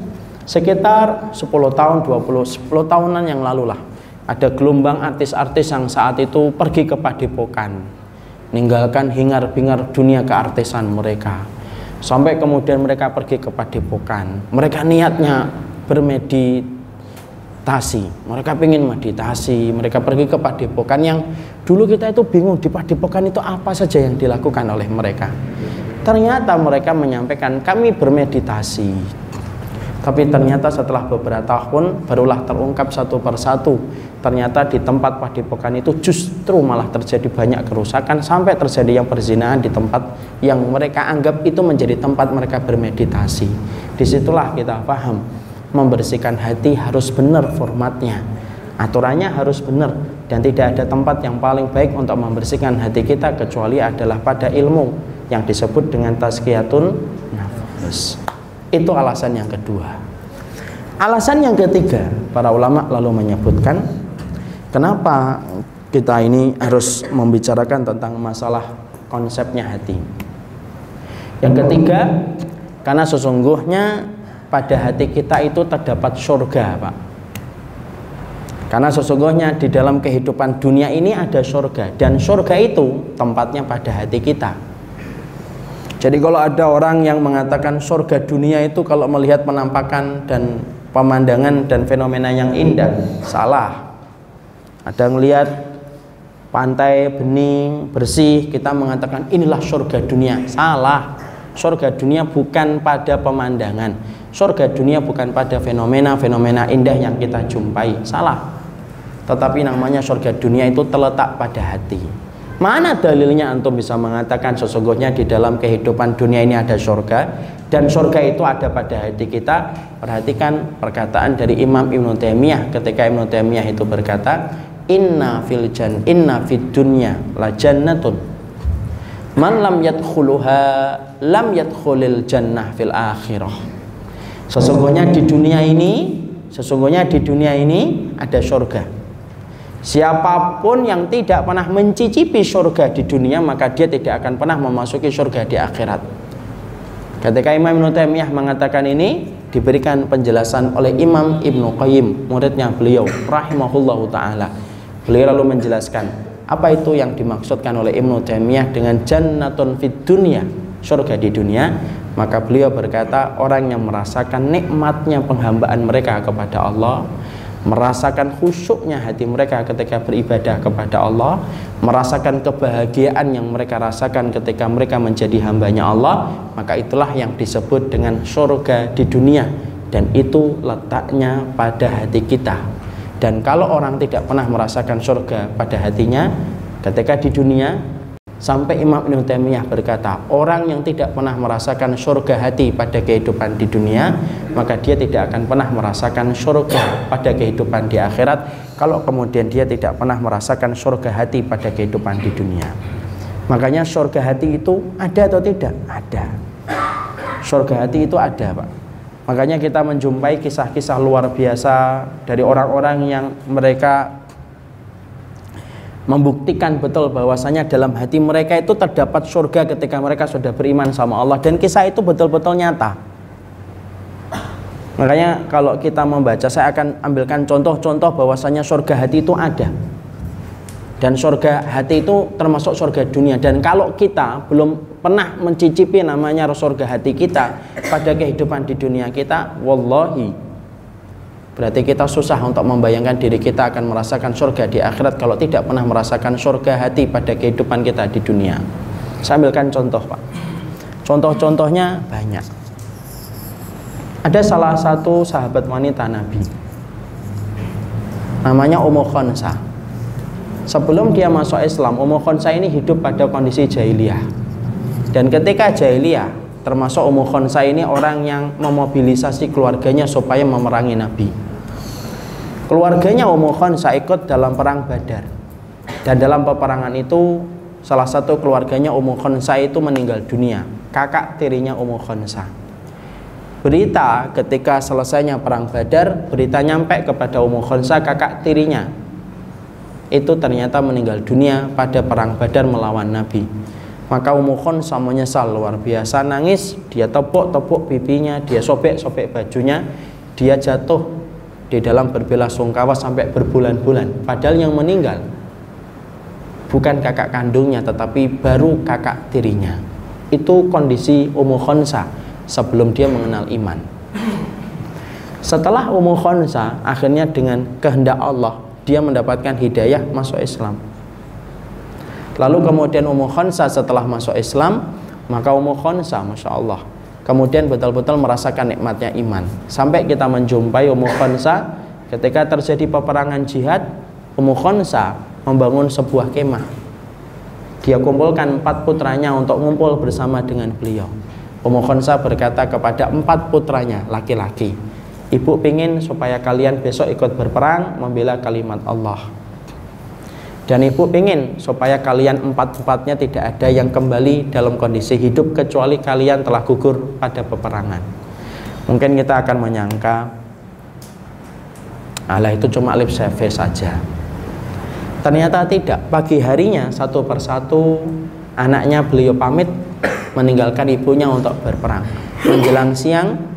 sekitar 10 tahun, 20, 10 tahunan yang lalu lah ada gelombang artis-artis yang saat itu pergi ke padepokan meninggalkan hingar-bingar dunia keartisan mereka. Sampai kemudian mereka pergi ke padepokan. Mereka niatnya bermeditasi. Mereka ingin meditasi. Mereka pergi ke padepokan yang dulu kita itu bingung di padepokan itu apa saja yang dilakukan oleh mereka. Ternyata mereka menyampaikan kami bermeditasi tapi ternyata setelah beberapa tahun barulah terungkap satu persatu. Ternyata di tempat padepokan itu justru malah terjadi banyak kerusakan sampai terjadi yang perzinahan di tempat yang mereka anggap itu menjadi tempat mereka bermeditasi. Di situlah kita paham membersihkan hati harus benar formatnya. Aturannya harus benar dan tidak ada tempat yang paling baik untuk membersihkan hati kita kecuali adalah pada ilmu yang disebut dengan tazkiyatun nafas itu alasan yang kedua. Alasan yang ketiga, para ulama lalu menyebutkan kenapa kita ini harus membicarakan tentang masalah konsepnya hati. Yang ketiga, karena sesungguhnya pada hati kita itu terdapat surga, Pak. Karena sesungguhnya di dalam kehidupan dunia ini ada surga dan surga itu tempatnya pada hati kita. Jadi kalau ada orang yang mengatakan surga dunia itu kalau melihat penampakan dan pemandangan dan fenomena yang indah, salah. Ada yang lihat pantai bening, bersih, kita mengatakan inilah surga dunia. Salah. Surga dunia bukan pada pemandangan. Surga dunia bukan pada fenomena-fenomena indah yang kita jumpai. Salah. Tetapi namanya surga dunia itu terletak pada hati. Mana dalilnya antum bisa mengatakan sesungguhnya di dalam kehidupan dunia ini ada surga dan surga itu ada pada hati kita? Perhatikan perkataan dari Imam Ibn Taimiyah ketika Ibn Taimiyah itu berkata, "Inna fil jan inna fid dunya la jannatun man lam yadkhuluha lam yadkhulil jannah fil akhirah." Sesungguhnya di dunia ini, sesungguhnya di dunia ini ada surga Siapa pun yang tidak pernah mencicipi surga di dunia maka dia tidak akan pernah memasuki surga di akhirat. Ketika Imam Ibn Taimiyah mengatakan ini diberikan penjelasan oleh Imam Ibn Qayyim, muridnya beliau rahimahullahu taala. Beliau lalu menjelaskan apa itu yang dimaksudkan oleh Ibn Taimiyah dengan jannatun fid dunia, surga di dunia. Maka beliau berkata orang yang merasakan nikmatnya penghambaan mereka kepada Allah merasakan khusyuknya hati mereka ketika beribadah kepada Allah merasakan kebahagiaan yang mereka rasakan ketika mereka menjadi hambanya Allah maka itulah yang disebut dengan surga di dunia. Dan itu letaknya pada hati kita. Dan kalau orang tidak pernah merasakan surga pada hatinya ketika di dunia Sampai Imam Ibn Taimiyah berkata, orang yang tidak pernah merasakan surga hati pada kehidupan di dunia, maka dia tidak akan pernah merasakan surga pada kehidupan di akhirat kalau kemudian dia tidak pernah merasakan surga hati pada kehidupan di dunia. Makanya surga hati itu ada atau tidak? Ada. Surga hati itu ada, Pak. Makanya kita menjumpai kisah-kisah luar biasa dari orang-orang yang mereka membuktikan betul bahwasanya dalam hati mereka itu terdapat surga ketika mereka sudah beriman sama Allah dan kisah itu betul-betul nyata. Makanya kalau kita membaca saya akan ambilkan contoh-contoh bahwasanya surga hati itu ada. Dan surga hati itu termasuk surga dunia dan kalau kita belum pernah mencicipi namanya surga hati kita pada kehidupan di dunia kita, wallahi Berarti kita susah untuk membayangkan diri kita akan merasakan surga di akhirat kalau tidak pernah merasakan surga hati pada kehidupan kita di dunia. Saya ambilkan contoh Pak. Contoh-contohnya banyak. Ada salah satu sahabat wanita Nabi. Namanya Ummu Khonsa. Sebelum dia masuk Islam, Ummu Khonsa ini hidup pada kondisi jahiliyah. Dan ketika jahiliyah, termasuk Ummu Khonsa ini orang yang memobilisasi keluarganya supaya memerangi Nabi Keluarganya Ummu Khansa ikut dalam perang Badar. Dan dalam peperangan itu salah satu keluarganya Ummu Khansa itu meninggal dunia. Kakak tirinya Ummu Khansa. Berita ketika selesainya perang Badar, berita nyampe kepada Ummu Khansa kakak tirinya. Itu ternyata meninggal dunia pada perang Badar melawan Nabi. Maka Ummu Khansa menyesal luar biasa nangis, dia tepuk-tepuk pipinya, dia sobek-sobek bajunya, dia jatuh di dalam berbela sungkawa sampai berbulan-bulan. Padahal yang meninggal bukan kakak kandungnya tetapi baru kakak tirinya. Itu kondisi Ummu Khonsa sebelum dia mengenal iman. Setelah Ummu Khonsa akhirnya dengan kehendak Allah dia mendapatkan hidayah masuk Islam. Lalu kemudian Ummu Khonsa setelah masuk Islam maka Ummu Khonsa Masya Allah kemudian betul-betul merasakan nikmatnya iman. Sampai kita menjumpai Ummu Khonsa ketika terjadi peperangan jihad Ummu Khonsa membangun sebuah kemah. Dia kumpulkan empat putranya untuk ngumpul bersama dengan beliau. Ummu Khonsa berkata kepada empat putranya laki-laki ibu ingin supaya kalian besok ikut berperang membela kalimat Allah dan ibu ingin supaya kalian empat-empatnya tidak ada yang kembali dalam kondisi hidup kecuali kalian telah gugur pada peperangan. Mungkin kita akan menyangka Allah itu cuma lip service saja. Ternyata tidak. Pagi harinya satu persatu anaknya beliau pamit meninggalkan ibunya untuk berperang. Menjelang siang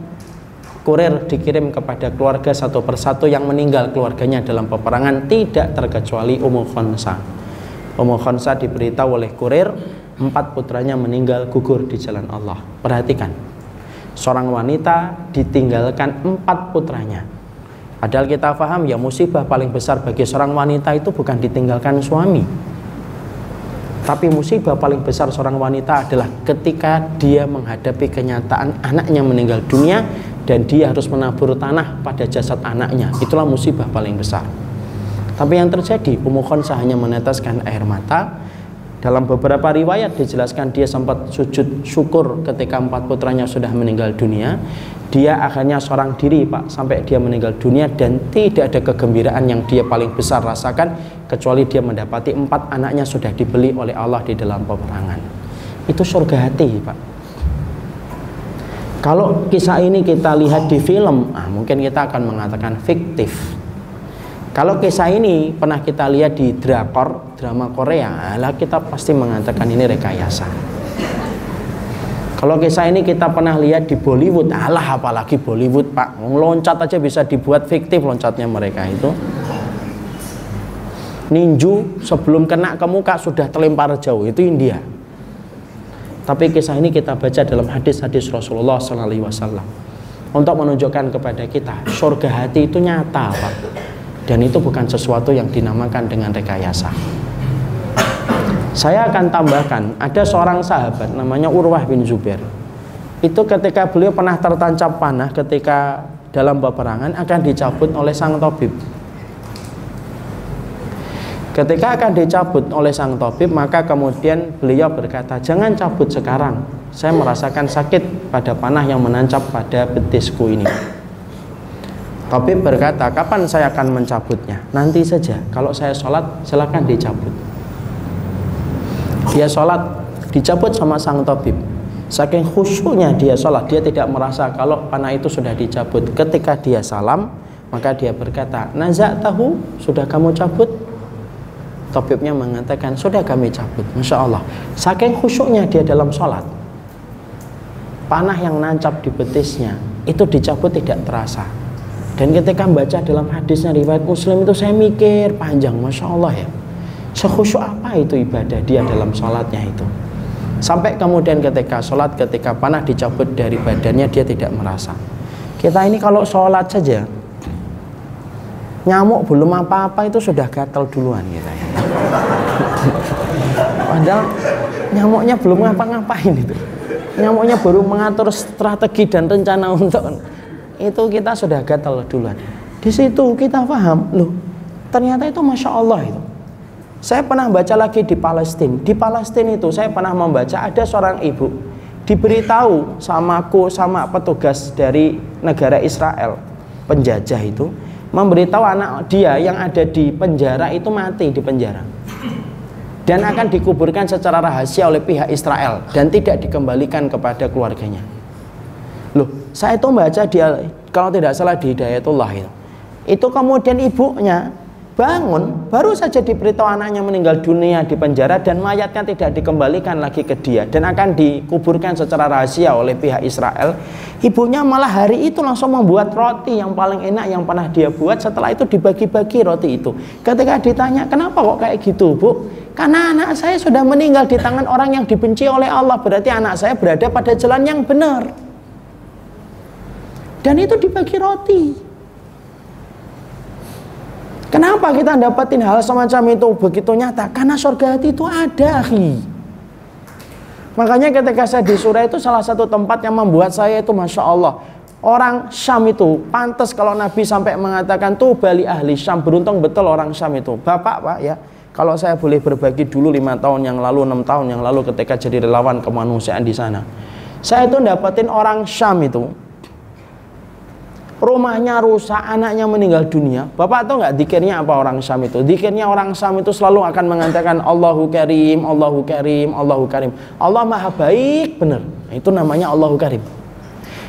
kurir dikirim kepada keluarga satu persatu yang meninggal keluarganya dalam peperangan tidak terkecuali Ummu Khonsa. Ummu Khonsa diberitahu oleh kurir empat putranya meninggal gugur di jalan Allah. Perhatikan, seorang wanita ditinggalkan empat putranya. Padahal kita paham ya musibah paling besar bagi seorang wanita itu bukan ditinggalkan suami. Tapi musibah paling besar seorang wanita adalah ketika dia menghadapi kenyataan anaknya meninggal dunia dan dia harus menabur tanah pada jasad anaknya. Itulah musibah paling besar. Tapi yang terjadi pemohon hanya meneteskan air mata. Dalam beberapa riwayat dijelaskan dia sempat sujud syukur ketika empat putranya sudah meninggal dunia. Dia akhirnya seorang diri pak sampai dia meninggal dunia dan tidak ada kegembiraan yang dia paling besar rasakan kecuali dia mendapati empat anaknya sudah dibeli oleh Allah di dalam peperangan. Itu surga hati pak kalau kisah ini kita lihat di film, ah, mungkin kita akan mengatakan fiktif. Kalau kisah ini pernah kita lihat di drakor, drama Korea, lah kita pasti mengatakan ini rekayasa. Kalau kisah ini kita pernah lihat di Bollywood, alah apalagi Bollywood pak, loncat aja bisa dibuat fiktif loncatnya mereka itu. Ninju sebelum kena ke muka sudah terlempar jauh, itu India. Tapi kisah ini kita baca dalam hadis-hadis Rasulullah SAW untuk menunjukkan kepada kita surga hati itu nyata Pak. Dan itu bukan sesuatu yang dinamakan dengan rekayasa. Saya akan tambahkan ada seorang sahabat namanya Urwah bin Zubair. Itu ketika beliau pernah tertancap panah ketika dalam peperangan akan dicabut oleh sang tabib Ketika akan dicabut oleh sang tabib, maka kemudian beliau berkata, "Jangan cabut sekarang. Saya merasakan sakit pada panah yang menancap pada betisku ini." Tabib berkata, "Kapan saya akan mencabutnya?" "Nanti saja. Kalau saya sholat, silakan dicabut." Dia sholat, dicabut sama sang tabib. Saking khusyuknya dia sholat, dia tidak merasa kalau panah itu sudah dicabut. Ketika dia salam, maka dia berkata, "Nazak tahu, sudah kamu cabut?" Tabibnya mengatakan sudah kami cabut Masya Allah. Saking khusyuknya dia dalam sholat panah yang nancap di betisnya itu dicabut tidak terasa. Dan ketika membaca dalam hadisnya riwayat muslim itu saya mikir panjang Masya Allah ya. Sekhusyuk apa itu ibadah dia dalam sholatnya itu? Sampai kemudian ketika sholat ketika panah dicabut dari badannya dia tidak merasa. Kita ini kalau sholat saja nyamuk belum apa-apa itu sudah gatal duluan gitu ya. Padahal nyamuknya belum ngapa-ngapain itu. Nyamuknya baru mengatur strategi dan rencana untuk itu kita sudah gatal duluan. Di situ kita paham, loh ternyata itu masya Allah itu. Saya pernah baca lagi di Palestina. Di Palestina itu saya pernah membaca ada seorang ibu diberitahu sama aku sama petugas dari negara Israel penjajah itu memberitahu anak dia yang ada di penjara itu mati di penjara dan akan dikuburkan secara rahasia oleh pihak Israel dan tidak dikembalikan kepada keluarganya. Loh, saya itu membaca dia kalau tidak salah di Hidayatullah itu. Itu kemudian ibunya bangun baru saja diberitahu anaknya meninggal dunia di penjara dan mayatnya tidak dikembalikan lagi ke dia dan akan dikuburkan secara rahasia oleh pihak Israel. Ibunya malah hari itu langsung membuat roti yang paling enak yang pernah dia buat. Setelah itu dibagi-bagi roti itu. Ketika ditanya kenapa kok kayak gitu bu? Karena anak saya sudah meninggal di tangan orang yang dibenci oleh Allah. Berarti anak saya berada pada jalan yang benar. Dan itu dibagi roti Kenapa kita dapatin hal semacam itu begitu nyata? Karena surga hati itu ada, akhi. Makanya ketika saya di surah itu salah satu tempat yang membuat saya itu Masya Allah. Orang Syam itu pantas kalau Nabi sampai mengatakan tuh bali ahli Syam. Beruntung betul orang Syam itu. Bapak Pak ya, kalau saya boleh berbagi dulu lima tahun yang lalu, enam tahun yang lalu ketika jadi relawan kemanusiaan di sana. Saya itu dapetin orang Syam itu rumahnya rusak, anaknya meninggal dunia. Bapak tahu nggak dikirnya apa orang Syam itu? Dikirnya orang Syam itu selalu akan mengatakan Allahu Karim, Allahu Karim, Allahu Karim. Allah Maha Baik, benar. Itu namanya Allahu Karim.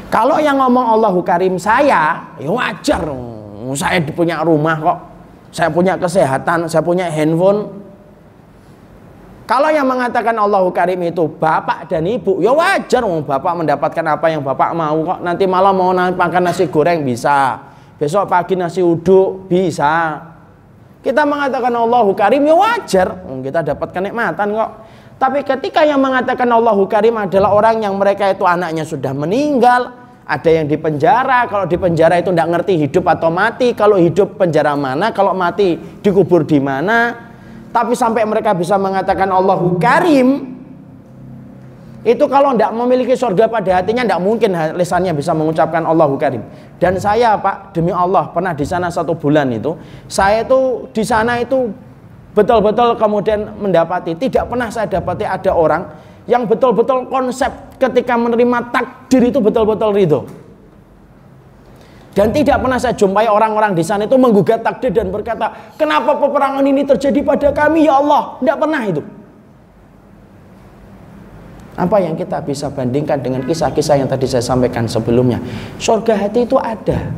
Kalau yang ngomong Allahu Karim saya, ya wajar. Saya punya rumah kok. Saya punya kesehatan, saya punya handphone, kalau yang mengatakan Allahu Karim itu bapak dan ibu, ya wajar wong bapak mendapatkan apa yang bapak mau kok. Nanti malam mau makan nasi goreng bisa. Besok pagi nasi uduk bisa. Kita mengatakan Allahu Karim ya wajar, kita dapat kenikmatan kok. Tapi ketika yang mengatakan Allahu Karim adalah orang yang mereka itu anaknya sudah meninggal, ada yang di penjara, kalau di penjara itu tidak ngerti hidup atau mati, kalau hidup penjara mana, kalau mati dikubur di mana, tapi sampai mereka bisa mengatakan Allahu Karim itu kalau tidak memiliki surga pada hatinya tidak mungkin lisannya bisa mengucapkan Allahu Karim. Dan saya Pak demi Allah pernah di sana satu bulan itu, saya itu di sana itu betul-betul kemudian mendapati tidak pernah saya dapati ada orang yang betul-betul konsep ketika menerima takdir itu betul-betul ridho. Dan tidak pernah saya jumpai orang-orang di sana itu menggugat takdir dan berkata, kenapa peperangan ini terjadi pada kami ya Allah? Tidak pernah itu. Apa yang kita bisa bandingkan dengan kisah-kisah yang tadi saya sampaikan sebelumnya? Surga hati itu ada.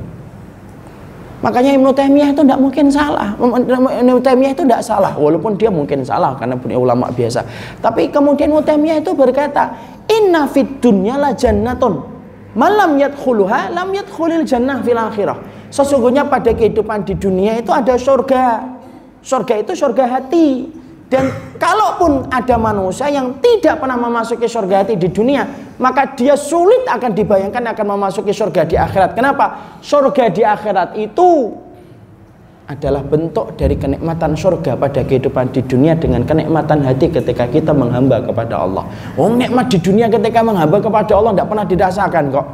Makanya Ibnu Taimiyah itu tidak mungkin salah. Ibnu Taimiyah itu tidak salah, walaupun dia mungkin salah karena punya ulama biasa. Tapi kemudian Ibnu Taimiyah itu berkata, "Inna fid dunya la jannatun Malam yadkhuluha lam yadkhulil jannah fil akhirah. Sesungguhnya pada kehidupan di dunia itu ada surga. Surga itu surga hati. Dan kalaupun ada manusia yang tidak pernah memasuki surga hati di dunia, maka dia sulit akan dibayangkan akan memasuki surga di akhirat. Kenapa? Surga di akhirat itu adalah bentuk dari kenikmatan surga pada kehidupan di dunia dengan kenikmatan hati ketika kita menghamba kepada Allah. Oh, nikmat di dunia ketika menghamba kepada Allah tidak pernah dirasakan kok.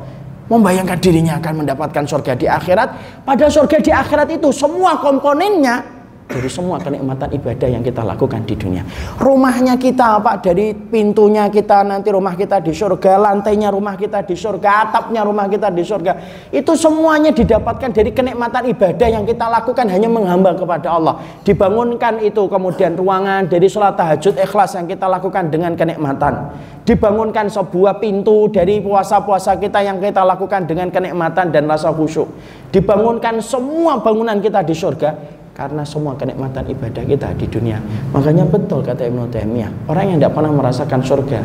Membayangkan dirinya akan mendapatkan surga di akhirat. Pada surga di akhirat itu semua komponennya dari semua kenikmatan ibadah yang kita lakukan di dunia. Rumahnya kita Pak dari pintunya kita nanti rumah kita di surga, lantainya rumah kita di surga, atapnya rumah kita di surga. Itu semuanya didapatkan dari kenikmatan ibadah yang kita lakukan hanya menghamba kepada Allah. Dibangunkan itu kemudian ruangan dari sholat tahajud ikhlas yang kita lakukan dengan kenikmatan. Dibangunkan sebuah pintu dari puasa-puasa kita yang kita lakukan dengan kenikmatan dan rasa khusyuk. Dibangunkan semua bangunan kita di surga karena semua kenikmatan ibadah kita di dunia. Makanya betul kata Ibnu Taimiyah, orang yang tidak pernah merasakan surga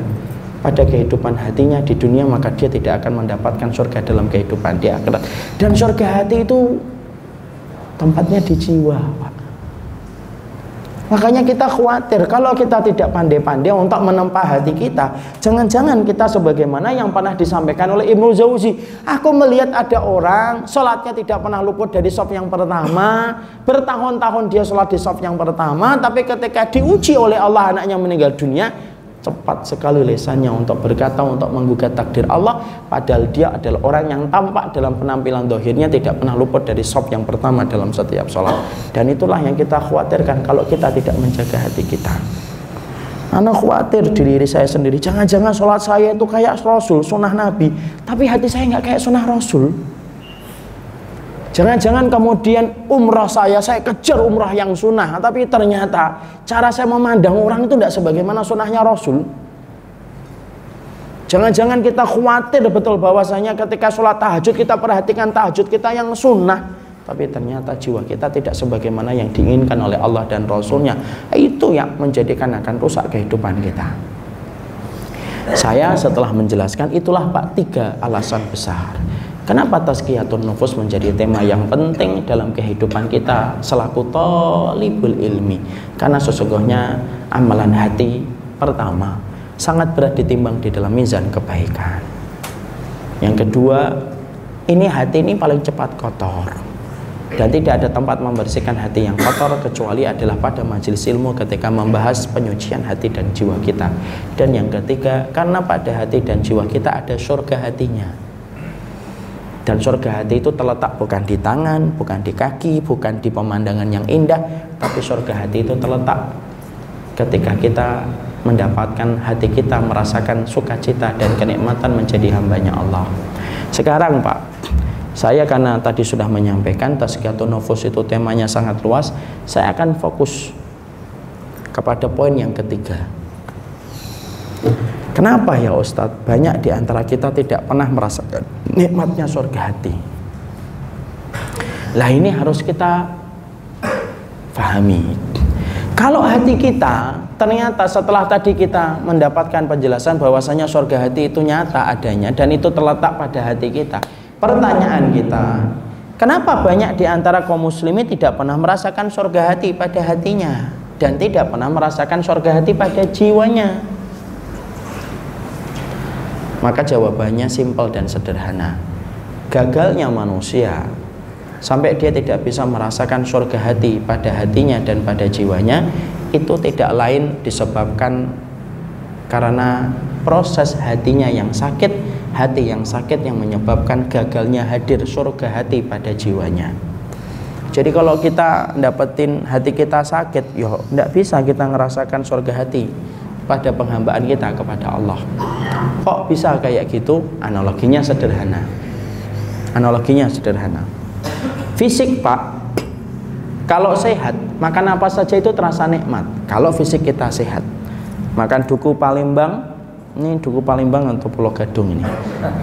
pada kehidupan hatinya di dunia maka dia tidak akan mendapatkan surga dalam kehidupan di akhirat. Dan surga hati itu tempatnya di jiwa. Makanya kita khawatir kalau kita tidak pandai-pandai untuk menempa hati kita, jangan-jangan kita sebagaimana yang pernah disampaikan oleh Ibnu Jauzi. Aku melihat ada orang sholatnya tidak pernah luput dari sop yang pertama, bertahun-tahun dia sholat di sop yang pertama, tapi ketika diuji oleh Allah anaknya meninggal dunia, cepat sekali lesannya untuk berkata untuk menggugat takdir Allah padahal dia adalah orang yang tampak dalam penampilan dohirnya tidak pernah luput dari sop yang pertama dalam setiap sholat. Dan itulah yang kita khawatirkan kalau kita tidak menjaga hati kita. Anak khawatir di diri saya sendiri jangan-jangan sholat saya itu kayak Rasul, sunnah Nabi tapi hati saya nggak kayak sunnah Rasul Jangan-jangan kemudian umrah saya, saya kejar umrah yang sunnah, tapi ternyata cara saya memandang orang itu tidak sebagaimana sunnahnya Rasul. Jangan-jangan kita khawatir betul bahwasanya ketika sholat tahajud kita perhatikan tahajud kita yang sunnah, tapi ternyata jiwa kita tidak sebagaimana yang diinginkan oleh Allah dan Rasulnya. Itu yang menjadikan akan rusak kehidupan kita. Saya setelah menjelaskan itulah Pak tiga alasan besar Kenapa tazkiyatun nufus menjadi tema yang penting dalam kehidupan kita selaku tolibul ilmi? Karena sesungguhnya amalan hati pertama sangat berat ditimbang di dalam mizan kebaikan. Yang kedua, ini hati ini paling cepat kotor dan tidak ada tempat membersihkan hati yang kotor kecuali adalah pada majelis ilmu ketika membahas penyucian hati dan jiwa kita dan yang ketiga karena pada hati dan jiwa kita ada surga hatinya dan surga hati itu terletak bukan di tangan, bukan di kaki, bukan di pemandangan yang indah, tapi surga hati itu terletak ketika kita mendapatkan hati kita merasakan sukacita dan kenikmatan menjadi hambanya Allah. Sekarang Pak, saya karena tadi sudah menyampaikan tazkiyatun nufus itu temanya sangat luas, saya akan fokus kepada poin yang ketiga. Kenapa ya Ustadz? Banyak di antara kita tidak pernah merasakan nikmatnya surga hati. Lah ini harus kita pahami. Kalau hati kita ternyata setelah tadi kita mendapatkan penjelasan bahwasanya surga hati itu nyata adanya dan itu terletak pada hati kita. Pertanyaan kita, kenapa banyak di antara kaum muslimin tidak pernah merasakan surga hati pada hatinya dan tidak pernah merasakan surga hati pada jiwanya? Maka jawabannya simpel dan sederhana. Gagalnya manusia sampai dia tidak bisa merasakan surga hati pada hatinya dan pada jiwanya itu tidak lain disebabkan karena proses hatinya yang sakit, hati yang sakit yang menyebabkan gagalnya hadir surga hati pada jiwanya. Jadi kalau kita dapetin hati kita sakit, yo tidak bisa kita ngerasakan surga hati pada penghambaan kita kepada Allah. Kok bisa kayak gitu? Analoginya sederhana. Analoginya sederhana. Fisik, Pak. Kalau sehat, makan apa saja itu terasa nikmat. Kalau fisik kita sehat. Makan duku Palembang, ini duku Palembang atau Pulau Gadung ini.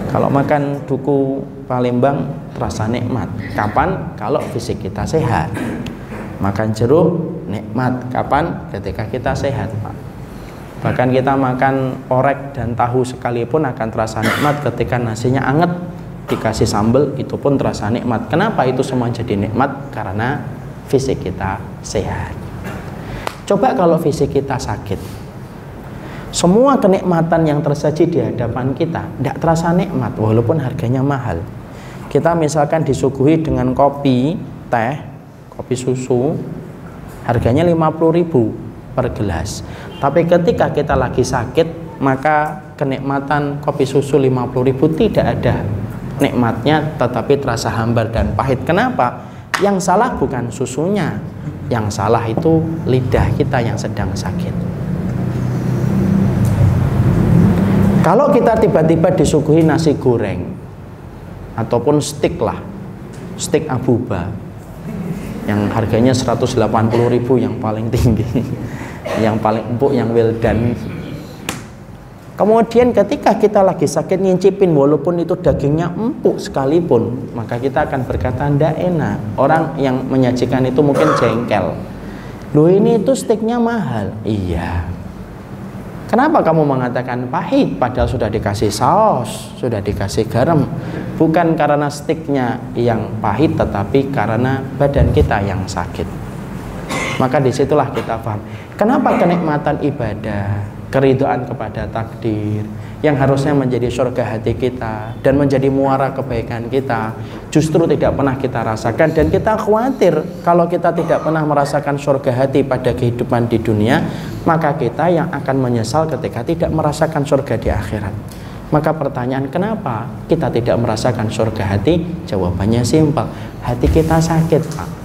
Kalau makan duku Palembang terasa nikmat. Kapan? Kalau fisik kita sehat. Makan jeruk nikmat. Kapan? Ketika kita sehat, Pak. Bahkan kita makan orek dan tahu sekalipun akan terasa nikmat ketika nasinya anget dikasih sambal itu pun terasa nikmat. Kenapa itu semua jadi nikmat? Karena fisik kita sehat. Coba kalau fisik kita sakit. Semua kenikmatan yang tersaji di hadapan kita tidak terasa nikmat walaupun harganya mahal. Kita misalkan disuguhi dengan kopi, teh, kopi susu, harganya 50 ribu per gelas. Tapi ketika kita lagi sakit, maka kenikmatan kopi susu 50 ribu tidak ada nikmatnya tetapi terasa hambar dan pahit. Kenapa? Yang salah bukan susunya, yang salah itu lidah kita yang sedang sakit. Kalau kita tiba-tiba disuguhi nasi goreng ataupun stik lah, stik abuba yang harganya 180.000 yang paling tinggi yang paling empuk yang well done Kemudian ketika kita lagi sakit ngincipin walaupun itu dagingnya empuk sekalipun, maka kita akan berkata ndak enak. Orang yang menyajikan itu mungkin jengkel. Loh ini itu steaknya mahal. Iya. Kenapa kamu mengatakan pahit padahal sudah dikasih saus, sudah dikasih garam? Bukan karena steaknya yang pahit tetapi karena badan kita yang sakit. Maka di situlah kita paham. Kenapa kenikmatan ibadah, keridoan kepada takdir yang harusnya menjadi surga hati kita dan menjadi muara kebaikan kita justru tidak pernah kita rasakan? Dan kita khawatir kalau kita tidak pernah merasakan surga hati pada kehidupan di dunia maka kita yang akan menyesal ketika tidak merasakan surga di akhirat. Maka pertanyaan kenapa kita tidak merasakan surga hati? Jawabannya simpel hati kita sakit Pak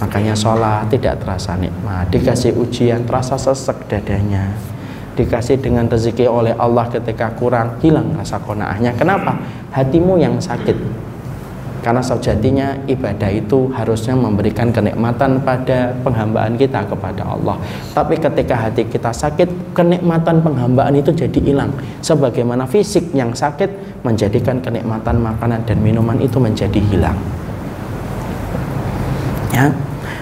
makanya sholat tidak terasa nikmat. Dikasih ujian terasa sesek dadanya. Dikasih dengan rezeki oleh Allah ketika kurang hilang rasa konaahnya. Kenapa? Hatimu yang sakit. Karena sejatinya ibadah itu harusnya memberikan kenikmatan pada penghambaan kita kepada Allah. Tapi ketika hati kita sakit kenikmatan penghambaan itu jadi hilang. Sebagaimana fisik yang sakit menjadikan kenikmatan makanan dan minuman itu menjadi hilang. Ya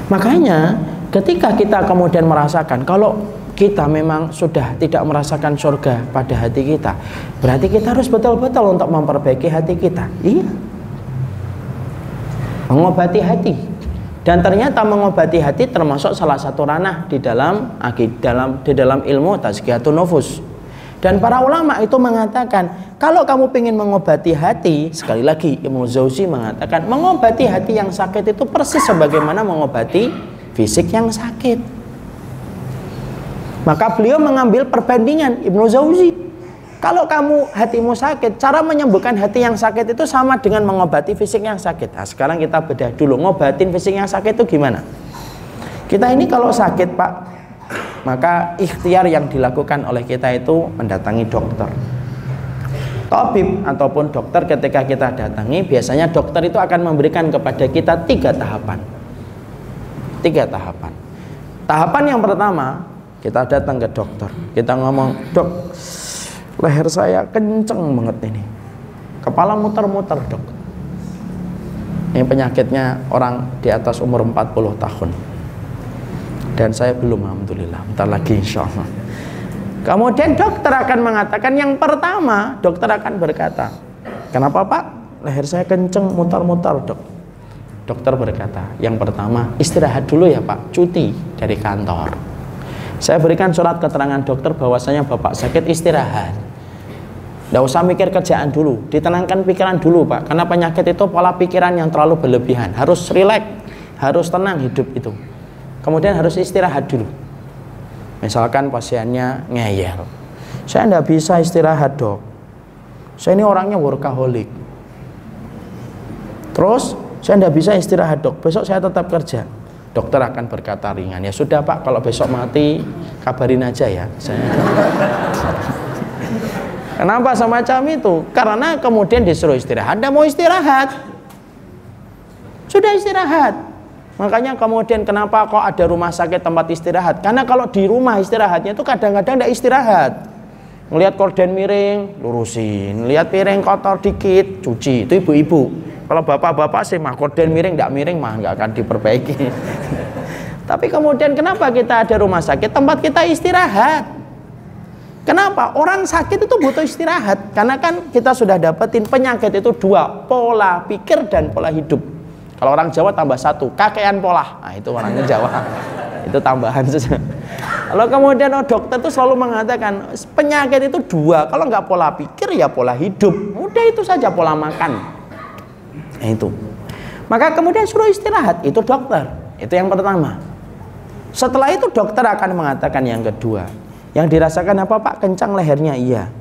makanya ketika kita kemudian merasakan kalau kita memang sudah tidak merasakan surga pada hati kita berarti kita harus betul-betul untuk memperbaiki hati kita. Iya. Mengobati hati. Dan ternyata mengobati hati termasuk salah satu ranah di dalam dalam di dalam ilmu tazkiyatun nufus dan para ulama itu mengatakan kalau kamu ingin mengobati hati sekali lagi Imam Zauzi mengatakan mengobati hati yang sakit itu persis sebagaimana mengobati fisik yang sakit maka beliau mengambil perbandingan Ibnu Zauzi. Kalau kamu hatimu sakit, cara menyembuhkan hati yang sakit itu sama dengan mengobati fisik yang sakit. Nah, sekarang kita bedah dulu, ngobatin fisik yang sakit itu gimana? Kita ini kalau sakit, Pak, maka ikhtiar yang dilakukan oleh kita itu mendatangi dokter. Tabib ataupun dokter ketika kita datangi, biasanya dokter itu akan memberikan kepada kita tiga tahapan. Tiga tahapan. Tahapan yang pertama, kita datang ke dokter kita ngomong dok leher saya kenceng banget ini kepala muter-muter dok ini penyakitnya orang di atas umur 40 tahun dan saya belum alhamdulillah bentar lagi insya Allah kemudian dokter akan mengatakan yang pertama dokter akan berkata kenapa pak leher saya kenceng muter-muter dok dokter berkata yang pertama istirahat dulu ya pak cuti dari kantor saya berikan surat keterangan dokter bahwasanya bapak sakit istirahat. Tidak usah mikir kerjaan dulu, ditenangkan pikiran dulu pak. Karena penyakit itu pola pikiran yang terlalu berlebihan. Harus rileks, harus tenang hidup itu. Kemudian harus istirahat dulu. Misalkan pasiennya ngeyel. Saya tidak bisa istirahat dok. Saya ini orangnya workaholic. Terus saya tidak bisa istirahat dok. Besok saya tetap kerja dokter akan berkata ringan ya sudah pak kalau besok mati kabarin aja ya saya kenapa semacam itu karena kemudian disuruh istirahat dan mau istirahat sudah istirahat makanya kemudian kenapa kok ada rumah sakit tempat istirahat karena kalau di rumah istirahatnya itu kadang-kadang tidak istirahat melihat korden miring lurusin lihat piring kotor dikit cuci itu ibu-ibu kalau bapak-bapak sih mah korden miring tidak miring mah nggak akan diperbaiki. Tapi kemudian kenapa kita ada rumah sakit tempat kita istirahat? Kenapa? Orang sakit itu butuh istirahat karena kan kita sudah dapetin penyakit itu dua pola pikir dan pola hidup. Kalau orang Jawa tambah satu kakean pola. Nah itu orangnya Jawa. itu tambahan saja. Kalau kemudian oh, dokter itu selalu mengatakan penyakit itu dua. Kalau nggak pola pikir ya pola hidup. Udah itu saja pola makan. Nah, itu. Maka kemudian suruh istirahat, itu dokter. Itu yang pertama. Setelah itu dokter akan mengatakan yang kedua. Yang dirasakan apa Pak? Kencang lehernya, iya.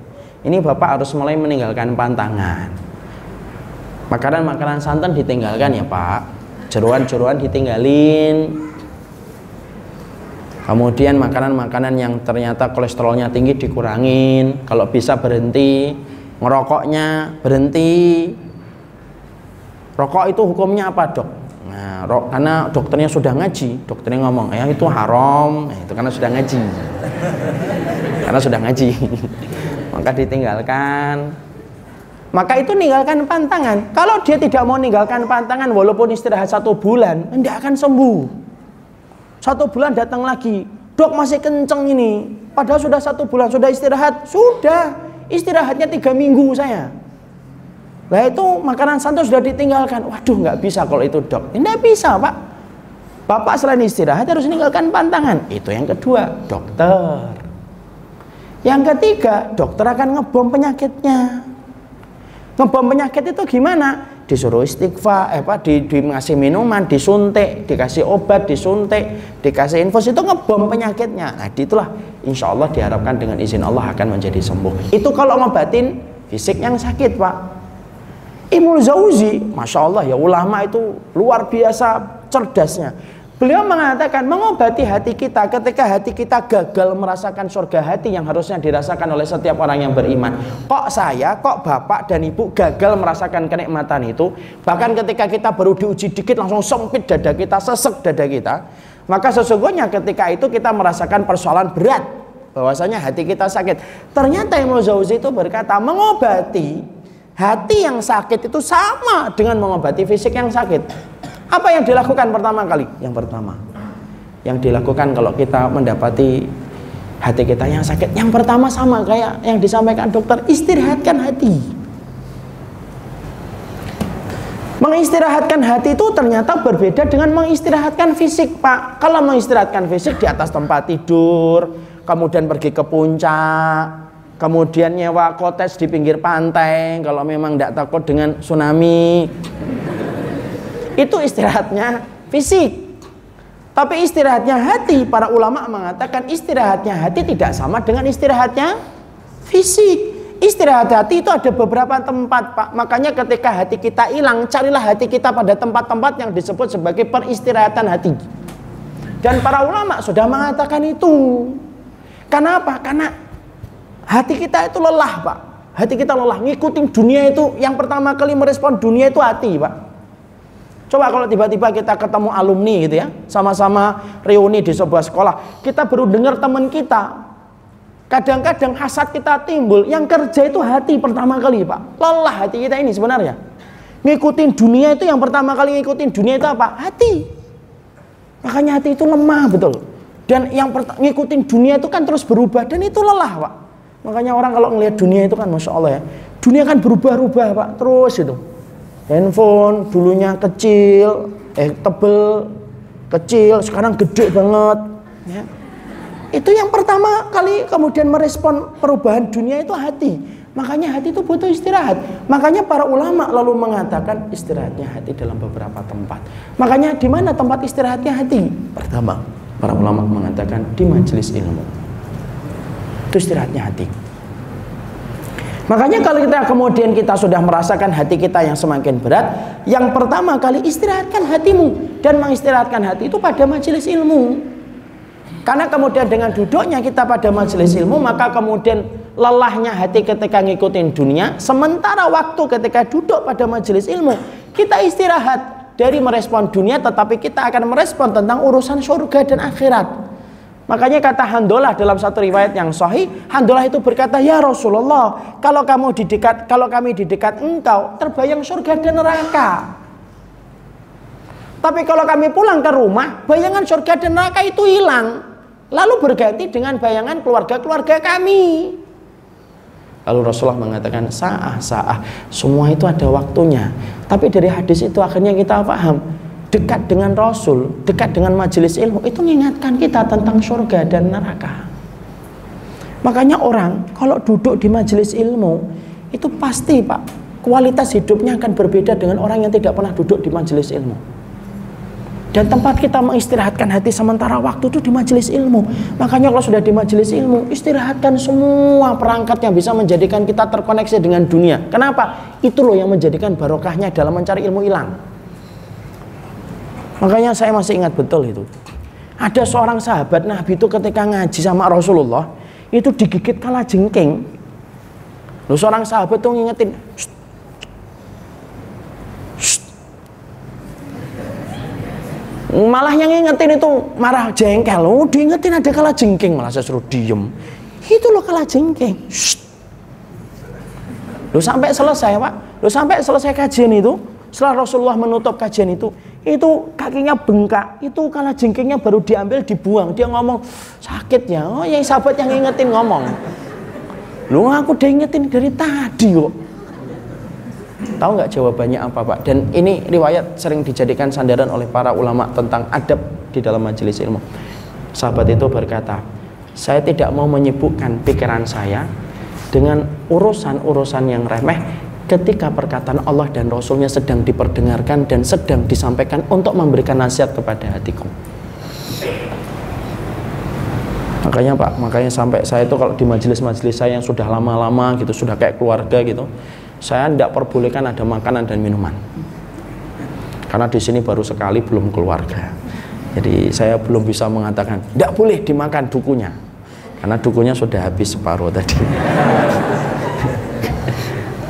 Ini Bapak harus mulai meninggalkan pantangan. Makanan-makanan santan ditinggalkan ya Pak. Jeruan-jeruan ditinggalin. Kemudian makanan-makanan yang ternyata kolesterolnya tinggi dikurangin. Kalau bisa berhenti. Ngerokoknya berhenti Rokok itu hukumnya apa dok? Nah, rok, karena dokternya sudah ngaji, dokternya ngomong, ya itu haram, nah, itu karena sudah ngaji, karena sudah ngaji. maka ditinggalkan maka itu ninggalkan pantangan kalau dia tidak mau ninggalkan pantangan walaupun istirahat satu bulan tidak akan sembuh satu bulan datang lagi dok masih kenceng ini padahal sudah satu bulan sudah istirahat sudah istirahatnya tiga minggu saya lah itu makanan santai sudah ditinggalkan. Waduh nggak bisa kalau itu dok. Tidak bisa pak. Bapak selain istirahat harus meninggalkan pantangan. Itu yang kedua, dokter. Yang ketiga, dokter akan ngebom penyakitnya. Ngebom penyakit itu gimana? Disuruh istighfar, eh, apa, di, ngasih minuman, disuntik, dikasih obat, disuntik, dikasih infus itu ngebom penyakitnya. Nah, itulah insya Allah diharapkan dengan izin Allah akan menjadi sembuh. Itu kalau ngobatin fisik yang sakit, Pak. Ibnu Zauzi, masya Allah ya ulama itu luar biasa cerdasnya. Beliau mengatakan mengobati hati kita ketika hati kita gagal merasakan surga hati yang harusnya dirasakan oleh setiap orang yang beriman. Kok saya, kok bapak dan ibu gagal merasakan kenikmatan itu? Bahkan ketika kita baru diuji dikit langsung sempit dada kita, sesek dada kita. Maka sesungguhnya ketika itu kita merasakan persoalan berat. Bahwasanya hati kita sakit. Ternyata Ibnu Zauzi itu berkata mengobati Hati yang sakit itu sama dengan mengobati fisik yang sakit. Apa yang dilakukan pertama kali? Yang pertama, yang dilakukan kalau kita mendapati hati kita yang sakit, yang pertama sama kayak yang disampaikan dokter, istirahatkan hati. Mengistirahatkan hati itu ternyata berbeda dengan mengistirahatkan fisik, Pak. Kalau mengistirahatkan fisik di atas tempat tidur, kemudian pergi ke puncak, kemudian nyewa kotes di pinggir pantai kalau memang tidak takut dengan tsunami itu istirahatnya fisik tapi istirahatnya hati para ulama mengatakan istirahatnya hati tidak sama dengan istirahatnya fisik istirahat hati itu ada beberapa tempat pak makanya ketika hati kita hilang carilah hati kita pada tempat-tempat yang disebut sebagai peristirahatan hati dan para ulama sudah mengatakan itu karena apa? karena Hati kita itu lelah, Pak. Hati kita lelah. Ngikutin dunia itu, yang pertama kali merespon dunia itu hati, Pak. Coba kalau tiba-tiba kita ketemu alumni gitu ya, sama-sama reuni di sebuah sekolah, kita baru dengar teman kita. Kadang-kadang hasad kita timbul, yang kerja itu hati pertama kali, Pak. Lelah hati kita ini sebenarnya. Ngikutin dunia itu yang pertama kali ngikutin dunia itu apa? Hati. Makanya hati itu lemah betul. Dan yang ngikutin dunia itu kan terus berubah dan itu lelah, Pak. Makanya orang kalau ngelihat dunia itu kan Masya Allah ya. Dunia kan berubah-ubah Pak. Terus itu. Handphone dulunya kecil. Eh tebel. Kecil. Sekarang gede banget. Ya. Itu yang pertama kali kemudian merespon perubahan dunia itu hati. Makanya hati itu butuh istirahat. Makanya para ulama lalu mengatakan istirahatnya hati dalam beberapa tempat. Makanya di mana tempat istirahatnya hati? Pertama, para ulama mengatakan di majelis ilmu itu istirahatnya hati. Makanya kalau kita kemudian kita sudah merasakan hati kita yang semakin berat, yang pertama kali istirahatkan hatimu dan mengistirahatkan hati itu pada majelis ilmu. Karena kemudian dengan duduknya kita pada majelis ilmu, maka kemudian lelahnya hati ketika ngikutin dunia, sementara waktu ketika duduk pada majelis ilmu, kita istirahat dari merespon dunia, tetapi kita akan merespon tentang urusan surga dan akhirat. Makanya kata Handolah dalam satu riwayat yang sahih, Handolah itu berkata, "Ya Rasulullah, kalau kamu di dekat kalau kami di dekat engkau, terbayang surga dan neraka." Tapi kalau kami pulang ke rumah, bayangan surga dan neraka itu hilang. Lalu berganti dengan bayangan keluarga-keluarga kami. Lalu Rasulullah mengatakan, "Sa'ah, sa'ah, semua itu ada waktunya." Tapi dari hadis itu akhirnya kita paham, dekat dengan Rasul, dekat dengan majelis ilmu itu mengingatkan kita tentang surga dan neraka. Makanya orang kalau duduk di majelis ilmu itu pasti Pak kualitas hidupnya akan berbeda dengan orang yang tidak pernah duduk di majelis ilmu. Dan tempat kita mengistirahatkan hati sementara waktu itu di majelis ilmu. Makanya kalau sudah di majelis ilmu, istirahatkan semua perangkat yang bisa menjadikan kita terkoneksi dengan dunia. Kenapa? Itu loh yang menjadikan barokahnya dalam mencari ilmu hilang. Makanya saya masih ingat betul itu. Ada seorang sahabat Nabi itu ketika ngaji sama Rasulullah itu digigit kala jengking. Lalu seorang sahabat tuh ngingetin, malah yang ngingetin itu marah jengkel. Oh, diingetin ada kala jengking malah saya suruh diem. Itu loh kala jengking. Lu sampai selesai pak, lu sampai selesai kajian itu, setelah Rasulullah menutup kajian itu, itu kakinya bengkak, itu kala jengkingnya baru diambil dibuang. Dia ngomong sakit ya, oh yang sahabat yang ingetin ngomong. Lu aku udah ingetin dari tadi kok. Tahu nggak jawabannya apa Pak? Dan ini riwayat sering dijadikan sandaran oleh para ulama tentang adab di dalam majelis ilmu. Sahabat itu berkata, saya tidak mau menyibukkan pikiran saya dengan urusan-urusan yang remeh ketika perkataan Allah dan Rasulnya sedang diperdengarkan dan sedang disampaikan untuk memberikan nasihat kepada hatiku. Makanya Pak, makanya sampai saya itu kalau di majelis-majelis saya yang sudah lama-lama gitu, sudah kayak keluarga gitu, saya tidak perbolehkan ada makanan dan minuman. Karena di sini baru sekali belum keluarga. Jadi saya belum bisa mengatakan tidak boleh dimakan dukunya. Karena dukunya sudah habis separuh tadi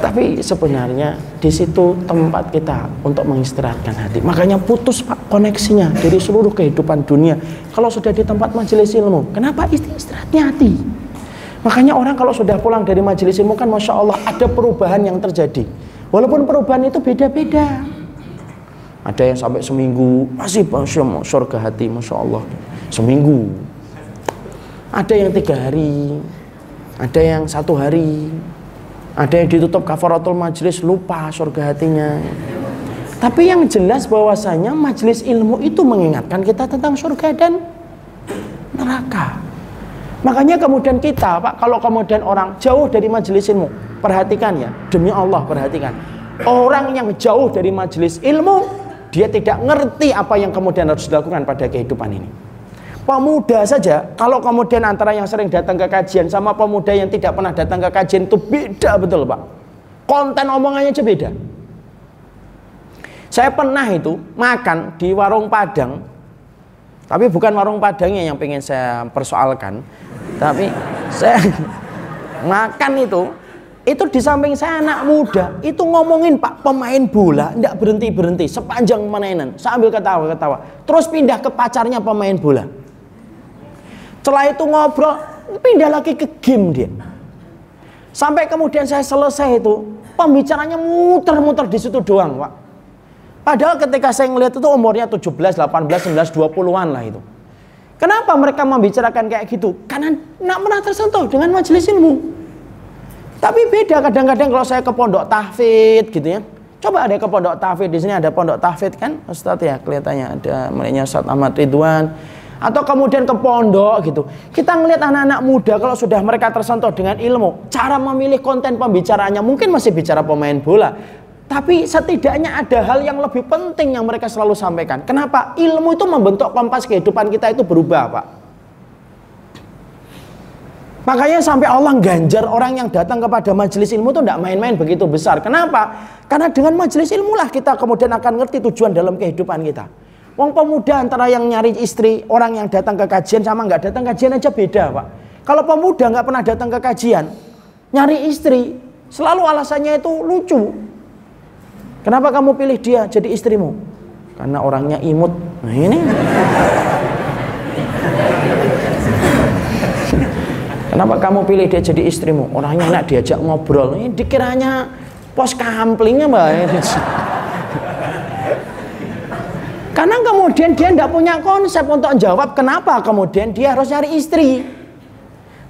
tapi sebenarnya di situ tempat kita untuk mengistirahatkan hati makanya putus pak koneksinya dari seluruh kehidupan dunia kalau sudah di tempat majelis ilmu kenapa istirahatnya hati Makanya orang kalau sudah pulang dari majelis ilmu kan Masya Allah ada perubahan yang terjadi. Walaupun perubahan itu beda-beda. Ada yang sampai seminggu masih surga hati Masya Allah. Seminggu. Ada yang tiga hari. Ada yang satu hari. Ada yang ditutup kafaratul majelis lupa surga hatinya. Tapi yang jelas bahwasanya majelis ilmu itu mengingatkan kita tentang surga dan neraka. Makanya kemudian kita, Pak, kalau kemudian orang jauh dari majelis ilmu, perhatikan ya, demi Allah perhatikan. Orang yang jauh dari majelis ilmu, dia tidak ngerti apa yang kemudian harus dilakukan pada kehidupan ini. Pemuda saja, kalau kemudian antara yang sering datang ke kajian sama pemuda yang tidak pernah datang ke kajian itu beda betul, Pak. Konten omongannya aja beda. Saya pernah itu makan di warung Padang, tapi bukan warung Padangnya yang pengen saya persoalkan, tapi saya makan itu itu di samping saya anak muda itu ngomongin pak pemain bola tidak berhenti berhenti sepanjang mainan sambil ketawa ketawa terus pindah ke pacarnya pemain bola setelah itu ngobrol pindah lagi ke game dia sampai kemudian saya selesai itu pembicaranya muter-muter di situ doang pak padahal ketika saya ngeliat itu umurnya 17, 18, 19, 20-an lah itu Kenapa mereka membicarakan kayak gitu? Karena nak pernah tersentuh dengan majelis ilmu. Tapi beda kadang-kadang kalau saya ke pondok tahfid gitu ya. Coba ada ke pondok tahfid di sini ada pondok tahfid kan Ustadz ya kelihatannya ada mulainya Ustadz Ahmad Ridwan atau kemudian ke pondok gitu. Kita ngelihat anak-anak muda kalau sudah mereka tersentuh dengan ilmu, cara memilih konten pembicaranya mungkin masih bicara pemain bola, tapi setidaknya ada hal yang lebih penting yang mereka selalu sampaikan. Kenapa? Ilmu itu membentuk kompas kehidupan kita itu berubah, Pak. Makanya sampai Allah ganjar orang yang datang kepada majelis ilmu itu tidak main-main begitu besar. Kenapa? Karena dengan majelis ilmu lah kita kemudian akan ngerti tujuan dalam kehidupan kita. Wong pemuda antara yang nyari istri, orang yang datang ke kajian sama nggak datang kajian aja beda, Pak. Kalau pemuda nggak pernah datang ke kajian, nyari istri, selalu alasannya itu lucu. Kenapa kamu pilih dia jadi istrimu? Karena orangnya imut. Nah ini. Kenapa kamu pilih dia jadi istrimu? Orangnya enak diajak ngobrol. Ini dikiranya pos kamplingnya mbak. Karena kemudian dia tidak punya konsep untuk jawab kenapa kemudian dia harus nyari istri.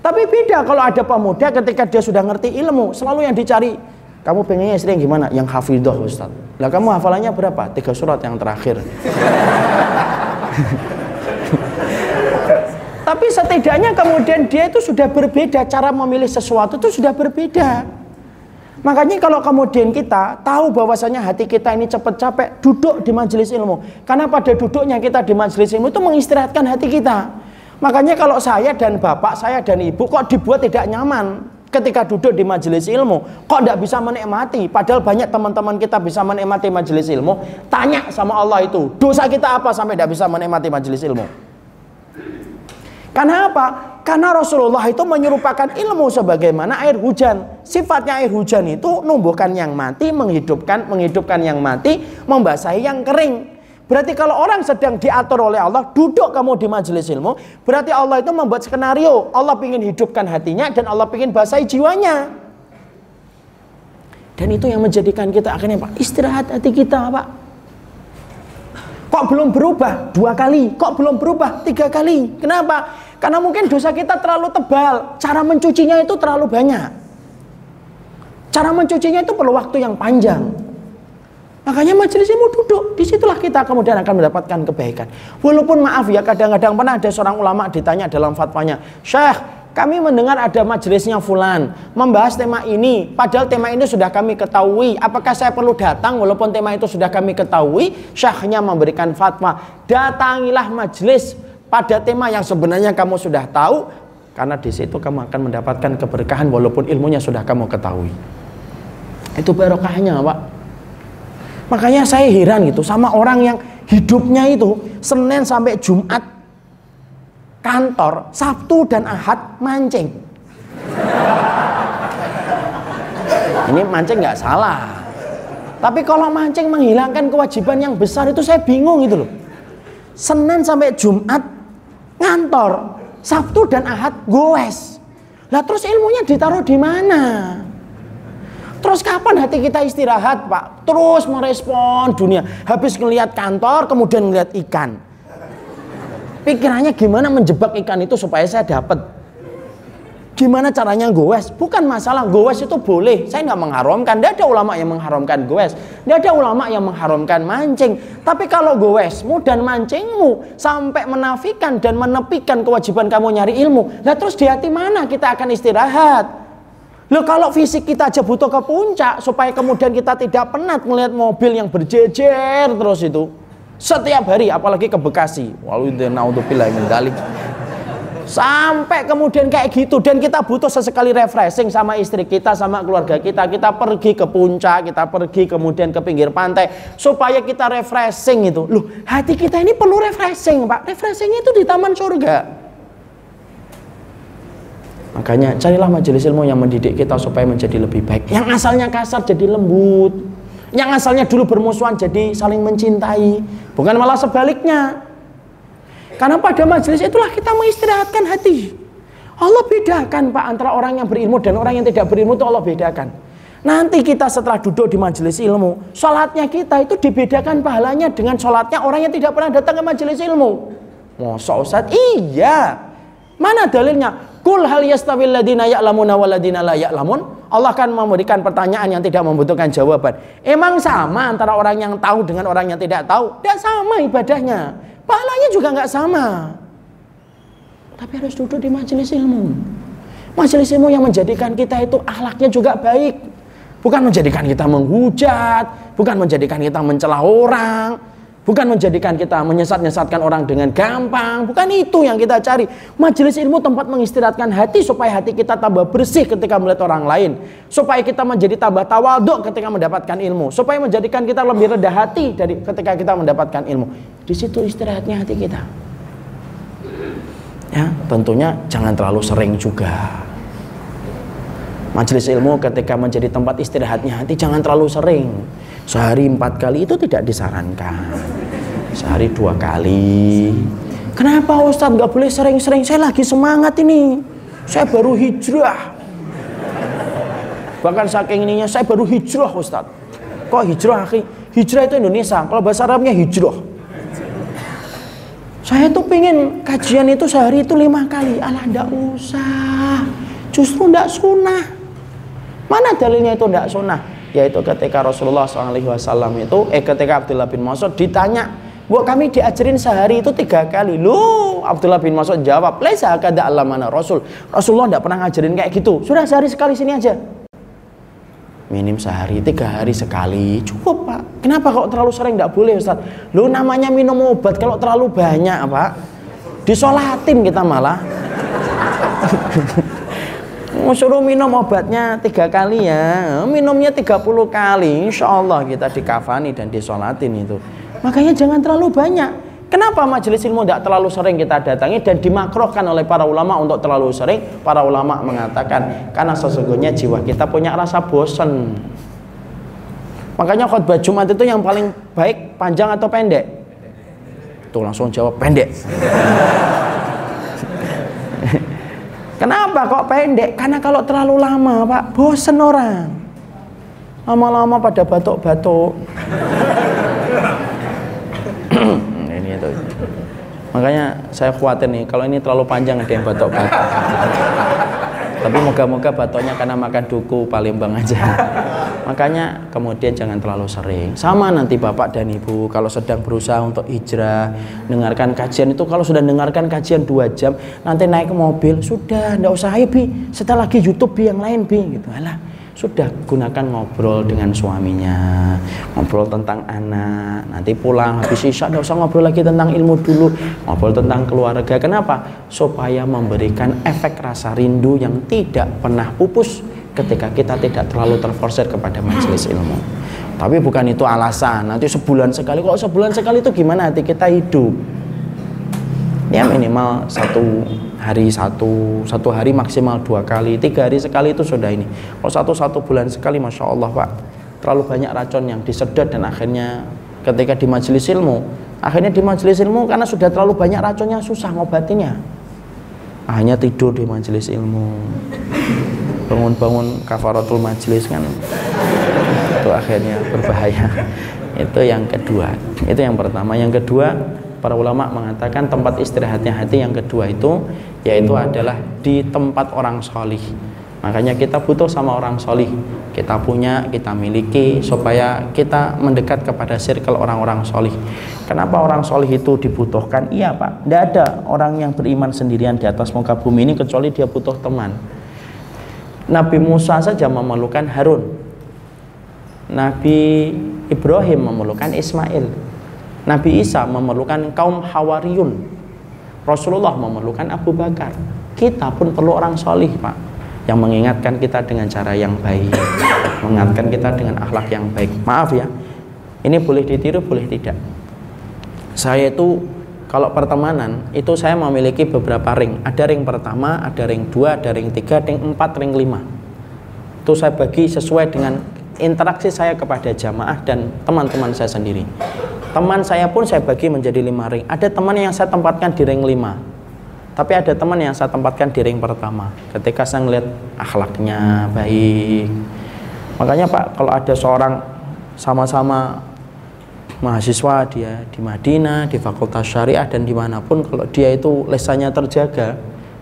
Tapi beda kalau ada pemuda ketika dia sudah ngerti ilmu, selalu yang dicari kamu pengennya istri yang gimana? Yang hafidah Ustaz. Lah kamu hafalannya berapa? Tiga surat yang terakhir. Tapi setidaknya kemudian dia itu sudah berbeda cara memilih sesuatu itu sudah berbeda. Makanya kalau kemudian kita tahu bahwasanya hati kita ini cepat capek, duduk di majelis ilmu. Karena pada duduknya kita di majelis ilmu itu mengistirahatkan hati kita. Makanya kalau saya dan bapak, saya dan ibu kok dibuat tidak nyaman ketika duduk di majelis ilmu kok tidak bisa menikmati padahal banyak teman-teman kita bisa menikmati majelis ilmu tanya sama Allah itu dosa kita apa sampai tidak bisa menikmati majelis ilmu karena apa? Karena Rasulullah itu menyerupakan ilmu sebagaimana air hujan. Sifatnya air hujan itu numbuhkan yang mati, menghidupkan menghidupkan yang mati, membasahi yang kering. Berarti kalau orang sedang diatur oleh Allah, duduk kamu di majelis ilmu, berarti Allah itu membuat skenario. Allah ingin hidupkan hatinya dan Allah ingin basahi jiwanya. Dan itu yang menjadikan kita akhirnya Pak istirahat hati kita Pak. Kok belum berubah dua kali? Kok belum berubah tiga kali? Kenapa? Karena mungkin dosa kita terlalu tebal. Cara mencucinya itu terlalu banyak. Cara mencucinya itu perlu waktu yang panjang. Makanya majelis ilmu duduk, di situlah kita kemudian akan mendapatkan kebaikan. Walaupun maaf ya, kadang-kadang pernah ada seorang ulama ditanya dalam fatwanya, Syekh, kami mendengar ada majelisnya Fulan membahas tema ini, padahal tema ini sudah kami ketahui. Apakah saya perlu datang walaupun tema itu sudah kami ketahui? Syekhnya memberikan fatwa, datangilah majelis pada tema yang sebenarnya kamu sudah tahu, karena di situ kamu akan mendapatkan keberkahan walaupun ilmunya sudah kamu ketahui. Itu barokahnya, Pak. Makanya saya heran gitu sama orang yang hidupnya itu Senin sampai Jumat kantor, Sabtu dan Ahad mancing. Ini mancing nggak salah. Tapi kalau mancing menghilangkan kewajiban yang besar itu saya bingung gitu loh. Senin sampai Jumat ngantor, Sabtu dan Ahad goes. Lah terus ilmunya ditaruh di mana? Terus kapan hati kita istirahat, Pak? Terus merespon dunia. Habis ngelihat kantor, kemudian ngelihat ikan. Pikirannya gimana menjebak ikan itu supaya saya dapat. Gimana caranya goes? Bukan masalah goes itu boleh. Saya nggak mengharamkan. Tidak ada ulama yang mengharamkan goes. Tidak ada ulama yang mengharamkan mancing. Tapi kalau goesmu dan mancingmu sampai menafikan dan menepikan kewajiban kamu nyari ilmu, lah terus di hati mana kita akan istirahat? Loh kalau fisik kita aja butuh ke puncak supaya kemudian kita tidak penat melihat mobil yang berjejer terus itu. Setiap hari apalagi ke Bekasi. Waludzubillah min Sampai kemudian kayak gitu dan kita butuh sesekali refreshing sama istri kita sama keluarga kita. Kita pergi ke puncak, kita pergi kemudian ke pinggir pantai supaya kita refreshing itu. Loh, hati kita ini perlu refreshing, Pak. Refreshing itu di taman surga. Makanya carilah majelis ilmu yang mendidik kita supaya menjadi lebih baik. Yang asalnya kasar jadi lembut. Yang asalnya dulu bermusuhan jadi saling mencintai. Bukan malah sebaliknya. Karena pada majelis itulah kita mengistirahatkan hati. Allah bedakan Pak antara orang yang berilmu dan orang yang tidak berilmu itu Allah bedakan. Nanti kita setelah duduk di majelis ilmu, sholatnya kita itu dibedakan pahalanya dengan sholatnya orang yang tidak pernah datang ke majelis ilmu. Masa Ustaz? Iya. Mana dalilnya? Kul hal yastawil ladina ya'lamuna wal ladina la ya'lamun. Allah akan memberikan pertanyaan yang tidak membutuhkan jawaban. Emang sama antara orang yang tahu dengan orang yang tidak tahu? Tidak sama ibadahnya. Pahalanya juga nggak sama. Tapi harus duduk di majelis ilmu. Majelis ilmu yang menjadikan kita itu ahlaknya juga baik. Bukan menjadikan kita menghujat, bukan menjadikan kita mencela orang, Bukan menjadikan kita menyesat-nyesatkan orang dengan gampang. Bukan itu yang kita cari. Majelis ilmu tempat mengistirahatkan hati supaya hati kita tambah bersih ketika melihat orang lain. Supaya kita menjadi tambah tawaduk ketika mendapatkan ilmu. Supaya menjadikan kita lebih rendah hati dari ketika kita mendapatkan ilmu. Di situ istirahatnya hati kita. Ya, tentunya jangan terlalu sering juga. Majelis ilmu ketika menjadi tempat istirahatnya hati jangan terlalu sering. Sehari empat kali itu tidak disarankan. Sehari dua kali. Kenapa Ustadz nggak boleh sering-sering? Saya lagi semangat ini. Saya baru hijrah. Bahkan saking ininya saya baru hijrah Ustadz. Kok hijrah akhi? Hijrah itu Indonesia. Kalau bahasa Arabnya hijrah. Saya tuh pengen kajian itu sehari itu lima kali. Alah ndak usah. Justru ndak sunnah. Mana dalilnya itu ndak sunnah? Yaitu ketika Rasulullah SAW itu eh ketika Abdullah bin Mas'ud ditanya buat kami diajarin sehari itu tiga kali? Lu Abdullah bin Mas'ud jawab laisa kada mana Rasul. Rasulullah tidak pernah ngajarin kayak gitu. Sudah sehari sekali sini aja. Minim sehari tiga hari sekali. Cukup pak. Kenapa kok terlalu sering? Tidak boleh Ustaz. Lu namanya minum obat kalau terlalu banyak pak. Disolatin kita malah suruh minum obatnya tiga kali ya. Minumnya 30 kali insya Allah kita dikafani dan disolatin itu. Makanya jangan terlalu banyak. Kenapa majelis ilmu tidak terlalu sering kita datangi dan dimakrohkan oleh para ulama untuk terlalu sering? Para ulama mengatakan karena sesungguhnya jiwa kita punya rasa bosan makanya khutbah Jumat itu yang paling baik panjang atau pendek? Tuh langsung jawab pendek Kenapa kok pendek? Karena kalau terlalu lama, Pak, bosen orang. lama-lama pada batuk-batuk ini itu makanya saya khawatir nih kalau ini terlalu panjang ada yang batuk-batuk tapi moga-moga batuknya karena makan duku Palembang aja makanya kemudian jangan terlalu sering. Sama nanti bapak dan ibu kalau sedang berusaha untuk hijrah dengarkan kajian itu kalau sudah dengarkan kajian dua jam nanti naik ke mobil sudah ndak usah ayo bi. Setelah lagi YouTube bi yang lain bi. Gitu. Alah sudah gunakan ngobrol dengan suaminya ngobrol tentang anak. Nanti pulang habis isya tidak usah ngobrol lagi tentang ilmu dulu ngobrol tentang keluarga. Kenapa? Supaya memberikan efek rasa rindu yang tidak pernah pupus ketika kita tidak terlalu terforsir kepada majelis ilmu. Tapi bukan itu alasan. Nanti sebulan sekali. Kok sebulan sekali itu gimana hati kita hidup? Ya minimal satu hari satu satu hari maksimal dua kali. Tiga hari sekali itu sudah ini. Kalau satu satu bulan sekali masya Allah pak. Terlalu banyak racun yang disedot dan akhirnya ketika di majelis ilmu akhirnya di majelis ilmu karena sudah terlalu banyak racunnya susah ngobatinya. Hanya tidur di majelis ilmu bangun-bangun kafaratul majelis kan itu akhirnya berbahaya. Itu yang kedua. Itu yang pertama. Yang kedua para ulama mengatakan tempat istirahatnya hati yang kedua itu yaitu adalah di tempat orang solih. Makanya kita butuh sama orang solih. Kita punya, kita miliki supaya kita mendekat kepada circle orang-orang solih. Kenapa orang solih itu dibutuhkan? iya pak, tidak ada orang yang beriman sendirian di atas muka bumi ini kecuali dia butuh teman Nabi Musa saja memerlukan Harun Nabi Ibrahim memerlukan Ismail Nabi Isa memerlukan kaum Hawariyun. Rasulullah memerlukan Abu Bakar. Kita pun perlu orang solih, Pak, yang mengingatkan kita dengan cara yang baik, mengingatkan kita dengan akhlak yang baik. Maaf ya, ini boleh ditiru, boleh tidak. Saya itu kalau pertemanan itu saya memiliki beberapa ring. Ada ring pertama, ada ring dua, ada ring tiga, ring empat, ring lima. Itu saya bagi sesuai dengan interaksi saya kepada jamaah dan teman-teman saya sendiri. Teman saya pun saya bagi menjadi lima ring. Ada teman yang saya tempatkan di ring lima. Tapi ada teman yang saya tempatkan di ring pertama. Ketika saya melihat akhlaknya baik. Makanya Pak, kalau ada seorang sama-sama mahasiswa dia di Madinah, di Fakultas Syariah dan di mana pun, kalau dia itu lesannya terjaga,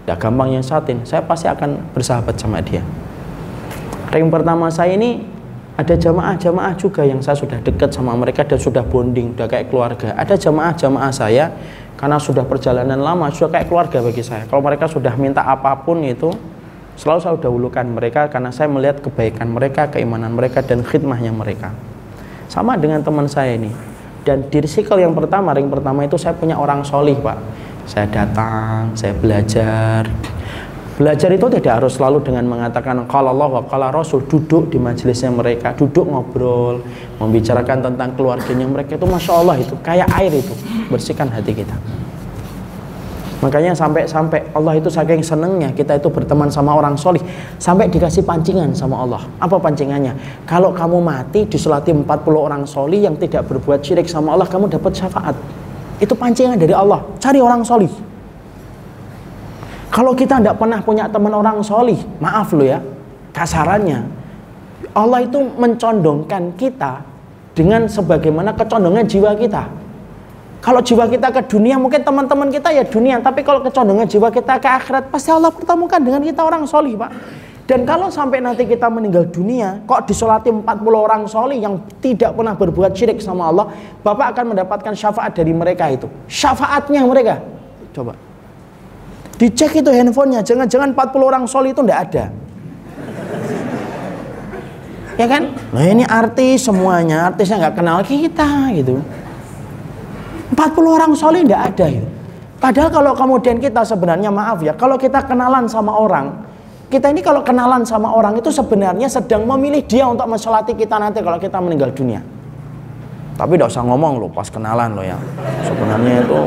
tidak gampang yang satin, saya pasti akan bersahabat sama dia. Ring pertama saya ini ada jamaah-jamaah juga yang saya sudah dekat sama mereka dan sudah bonding, sudah kayak keluarga. Ada jamaah-jamaah saya karena sudah perjalanan lama, sudah kayak keluarga bagi saya. Kalau mereka sudah minta apa pun itu, selalu saya dahulukan mereka karena saya melihat kebaikan mereka, keimanan mereka dan khidmahnya mereka. Sama dengan teman saya ini. Dan di circle yang pertama, ring pertama itu saya punya orang solih, Pak. Saya datang, saya belajar, Belajar itu tidak harus selalu dengan mengatakan kalau Allah wa kalau Rasul duduk di majelisnya mereka, duduk ngobrol, membicarakan tentang keluarganya mereka itu masya Allah itu kayak air itu bersihkan hati kita. Makanya sampai-sampai Allah itu saking senengnya kita itu berteman sama orang solih sampai dikasih pancingan sama Allah. Apa pancingannya? Kalau kamu mati disolati 40 orang solih yang tidak berbuat syirik sama Allah, kamu dapat syafaat. Itu pancingan dari Allah. Cari orang solih. Kalau kita tidak pernah punya teman orang solih, maaf lo ya, kasarannya, Allah itu mencondongkan kita dengan sebagaimana kecondongan jiwa kita. Kalau jiwa kita ke dunia, mungkin teman-teman kita ya dunia, tapi kalau kecondongan jiwa kita ke akhirat, pasti Allah pertemukan dengan kita orang solih, Pak. Dan kalau sampai nanti kita meninggal dunia, kok disolati 40 orang solih yang tidak pernah berbuat syirik sama Allah, Bapak akan mendapatkan syafaat dari mereka itu. Syafaatnya mereka. Coba. Dicek itu handphonenya, jangan-jangan 40 orang soli itu ndak ada. Ya kan? Nah ini artis semuanya, artisnya nggak kenal kita gitu. 40 orang soli ndak ada gitu. Padahal kalau kemudian kita sebenarnya maaf ya, kalau kita kenalan sama orang, kita ini kalau kenalan sama orang itu sebenarnya sedang memilih dia untuk mensolati kita nanti kalau kita meninggal dunia. Tapi tidak usah ngomong loh pas kenalan loh ya. Sebenarnya itu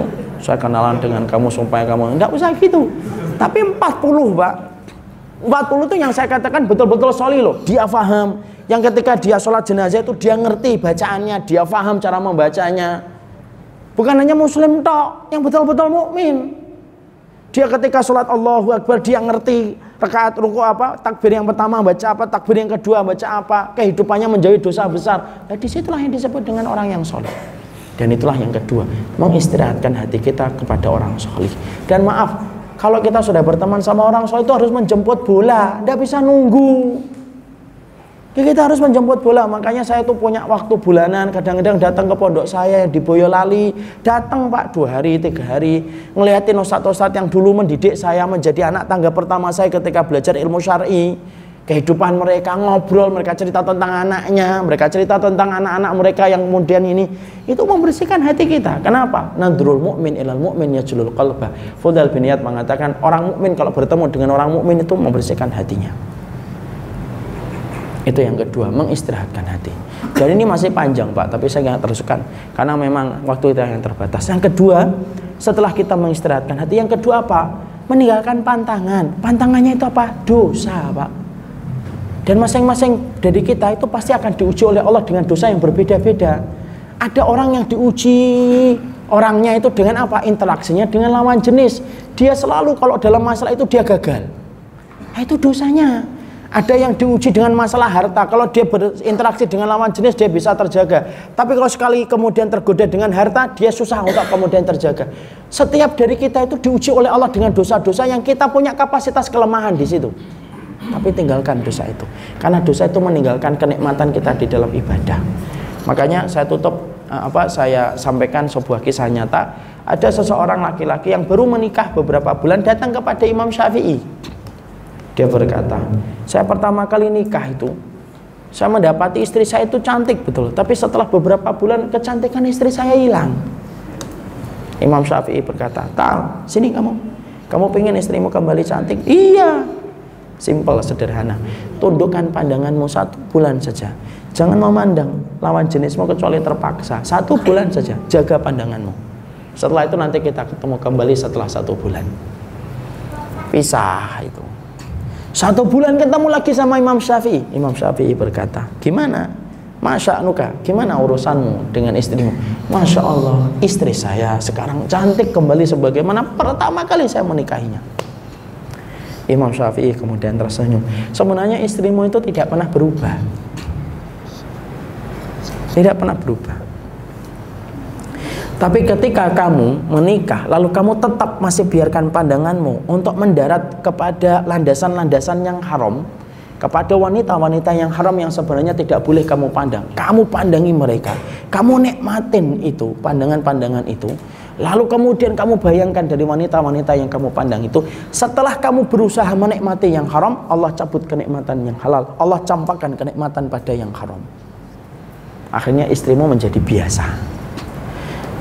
saya kenalan dengan kamu supaya kamu enggak usah gitu tapi 40 pak 40 itu yang saya katakan betul-betul soli loh dia faham yang ketika dia sholat jenazah itu dia ngerti bacaannya dia faham cara membacanya bukan hanya muslim tok yang betul-betul mukmin. Dia ketika sholat Allahu Akbar dia ngerti rakaat ruku apa takbir yang pertama baca apa takbir yang kedua baca apa kehidupannya menjauhi dosa besar. Nah di situlah yang disebut dengan orang yang soleh dan itulah yang kedua mengistirahatkan hati kita kepada orang soleh dan maaf kalau kita sudah berteman sama orang soleh itu harus menjemput bola tidak bisa nunggu kita harus menjemput bola, makanya saya tuh punya waktu bulanan, kadang-kadang datang ke pondok saya di Boyolali, datang pak dua hari, tiga hari, ngeliatin ustadz-ustadz yang dulu mendidik saya menjadi anak tangga pertama saya ketika belajar ilmu syari, kehidupan mereka ngobrol, mereka cerita tentang anaknya, mereka cerita tentang anak-anak mereka yang kemudian ini, itu membersihkan hati kita. Kenapa? Nadrul mukmin ilal mukmin yajlul qalbah. Fudal bin Iyad mengatakan orang mukmin kalau bertemu dengan orang mukmin itu membersihkan hatinya. Itu yang kedua, mengistirahatkan hati. Dan ini masih panjang Pak, tapi saya nggak teruskan karena memang waktu kita yang terbatas. Yang kedua, setelah kita mengistirahatkan hati, yang kedua apa? Meninggalkan pantangan. Pantangannya itu apa? Dosa Pak. Dan masing-masing dari kita itu pasti akan diuji oleh Allah dengan dosa yang berbeda-beda. Ada orang yang diuji orangnya itu dengan apa? Interaksinya dengan lawan jenis. Dia selalu kalau dalam masalah itu dia gagal. Nah, itu dosanya. Ada yang diuji dengan masalah harta. Kalau dia berinteraksi dengan lawan jenis, dia bisa terjaga. Tapi kalau sekali kemudian tergoda dengan harta, dia susah untuk kemudian terjaga. Setiap dari kita itu diuji oleh Allah dengan dosa-dosa yang kita punya kapasitas kelemahan di situ. Tapi tinggalkan dosa itu. Karena dosa itu meninggalkan kenikmatan kita di dalam ibadah. Makanya saya tutup eh, apa saya sampaikan sebuah kisah nyata. Ada seseorang laki-laki yang baru menikah beberapa bulan datang kepada Imam Syafi'i dia berkata, saya pertama kali nikah itu, saya mendapati istri saya itu cantik betul. Tapi setelah beberapa bulan kecantikan istri saya hilang. Imam Syafi'i berkata, Tal, sini kamu. Kamu pengen istrimu kembali cantik? Iya. Simple, sederhana. Tundukkan pandanganmu satu bulan saja. Jangan memandang lawan jenismu kecuali terpaksa. Satu bulan saja, jaga pandanganmu. Setelah itu nanti kita ketemu kembali setelah satu bulan. Pisah itu. Satu bulan ketemu lagi sama Imam Syafi'i. Imam Syafi'i berkata, gimana? Masya Nuka, gimana urusanmu dengan istrimu? Masya Allah, istri saya sekarang cantik kembali sebagaimana pertama kali saya menikahinya. Imam Syafi'i kemudian tersenyum. Sebenarnya istrimu itu tidak pernah berubah. Tidak pernah berubah. Tapi ketika kamu menikah, lalu kamu tetap masih biarkan pandanganmu untuk mendarat kepada landasan-landasan yang haram, kepada wanita-wanita yang haram yang sebenarnya tidak boleh kamu pandang. Kamu pandangi mereka, kamu nikmatin itu, pandangan-pandangan itu. Lalu kemudian kamu bayangkan dari wanita-wanita yang kamu pandang itu, setelah kamu berusaha menikmati yang haram, Allah cabut kenikmatan yang halal. Allah campakkan kenikmatan pada yang haram. Akhirnya istrimu menjadi biasa.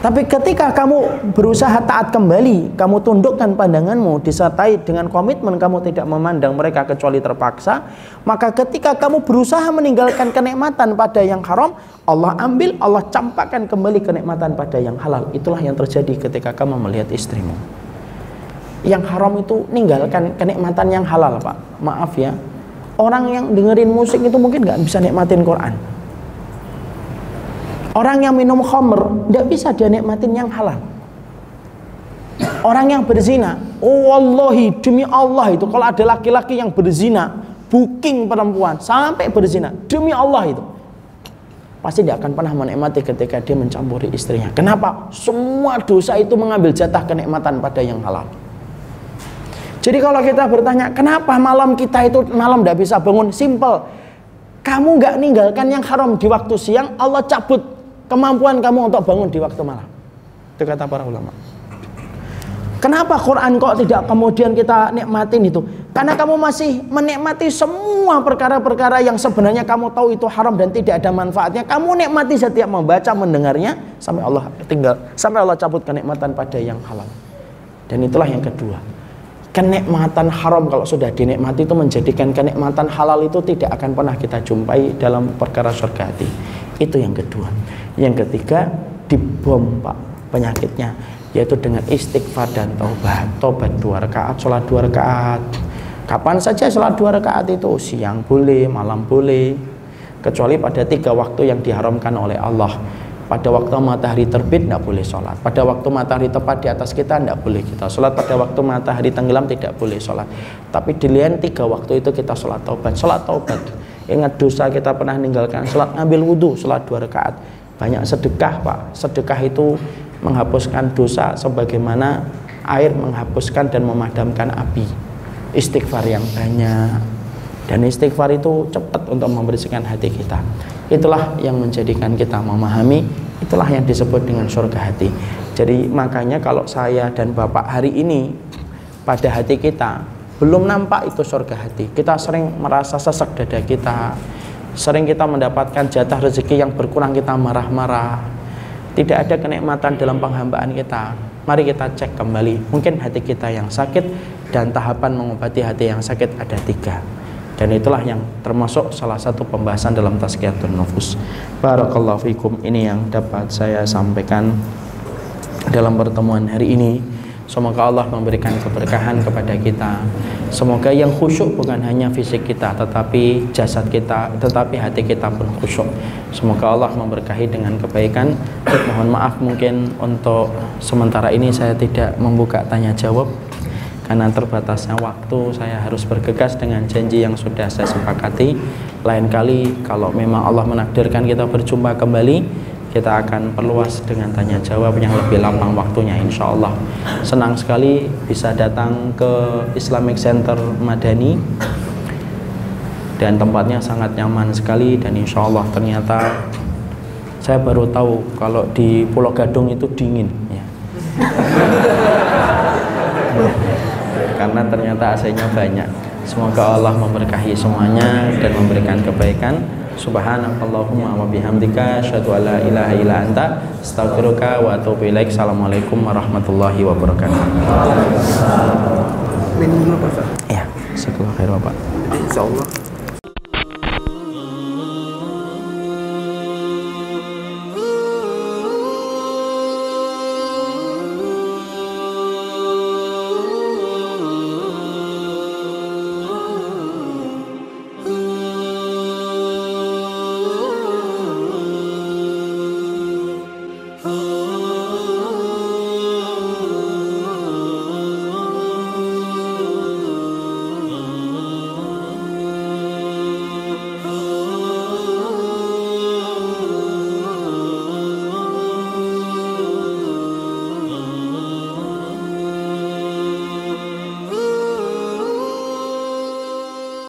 Tapi ketika kamu berusaha taat kembali, kamu tundukkan pandanganmu disertai dengan komitmen kamu tidak memandang mereka kecuali terpaksa, maka ketika kamu berusaha meninggalkan kenikmatan pada yang haram, Allah ambil, Allah campakkan kembali kenikmatan pada yang halal. Itulah yang terjadi ketika kamu melihat istrimu. Yang haram itu ninggalkan kenikmatan yang halal, Pak. Maaf ya. Orang yang dengerin musik itu mungkin nggak bisa nikmatin Quran Orang yang minum khamr tidak bisa dia nikmatin yang halal. Orang yang berzina, oh wallahi demi Allah itu kalau ada laki-laki yang berzina, booking perempuan sampai berzina, demi Allah itu pasti dia akan pernah menikmati ketika dia mencampuri istrinya. Kenapa? Semua dosa itu mengambil jatah kenikmatan pada yang halal. Jadi kalau kita bertanya, kenapa malam kita itu malam tidak bisa bangun? Simple. Kamu nggak ninggalkan yang haram di waktu siang, Allah cabut kemampuan kamu untuk bangun di waktu malam. Itu kata para ulama. Kenapa Quran kok tidak kemudian kita nikmatin itu? Karena kamu masih menikmati semua perkara-perkara yang sebenarnya kamu tahu itu haram dan tidak ada manfaatnya. Kamu nikmati setiap membaca, mendengarnya sampai Allah tinggal sampai Allah cabut kenikmatan pada yang halal. Dan itulah yang kedua. Kenikmatan haram kalau sudah dinikmati itu menjadikan kenikmatan halal itu tidak akan pernah kita jumpai dalam perkara surga hati. Itu yang kedua. Yang ketiga dibom pak penyakitnya yaitu dengan istighfar dan taubat. Taubat dua rakaat, sholat dua rakaat. Kapan saja sholat dua rakaat itu? Siang boleh, malam boleh, kecuali pada tiga waktu yang diharamkan oleh Allah. Pada waktu matahari terbit tidak boleh sholat. Pada waktu matahari tepat di atas kita tidak boleh kita sholat. Pada waktu matahari tenggelam tidak boleh sholat. Tapi di lain tiga waktu itu kita sholat taubat. Sholat taubat. Ingat dosa kita pernah meninggalkan. Sholat ngambil wudhu sholat dua rakaat banyak sedekah pak. Sedekah itu menghapuskan dosa sebagaimana air menghapuskan dan memadamkan api. Istighfar yang banyak. Dan istighfar itu cepat untuk membersihkan hati kita. Itulah yang menjadikan kita memahami. Itulah yang disebut dengan surga hati. Jadi makanya kalau saya dan bapak hari ini pada hati kita belum nampak itu surga hati. Kita sering merasa sesak dada kita sering kita mendapatkan jatah rezeki yang berkurang kita marah-marah. Tidak ada kenikmatan dalam penghambaan kita. Mari kita cek kembali. Mungkin hati kita yang sakit dan tahapan mengobati hati yang sakit ada tiga. Dan itulah yang termasuk salah satu pembahasan dalam tazkiyatun nufus. Barakallahu fikum. Ini yang dapat saya sampaikan dalam pertemuan hari ini Semoga Allah memberikan keberkahan kepada kita. Semoga yang khusyuk bukan hanya fisik kita, tetapi jasad kita, tetapi hati kita pun khusyuk. Semoga Allah memberkahi dengan kebaikan. Mohon maaf mungkin untuk sementara ini saya tidak membuka tanya jawab karena terbatasnya waktu saya harus bergegas dengan janji yang sudah saya sepakati lain kali kalau memang Allah menakdirkan kita berjumpa kembali kita akan perluas dengan tanya jawab yang lebih lapang waktunya insya Allah senang sekali bisa datang ke Islamic Center Madani dan tempatnya sangat nyaman sekali dan insya Allah ternyata saya baru tahu kalau di Pulau Gadung itu dingin ya karena ternyata AC-nya banyak. Semoga Allah memberkahi semuanya dan memberikan kebaikan. Subhanakallahumma wa bihamdika asyhadu an la ilaha illa anta astaghfiruka wa atubu ilaik. Assalamualaikum warahmatullahi wabarakatuh. Minum dulu Pak. Ya, sekolah khair Bapak. Insyaallah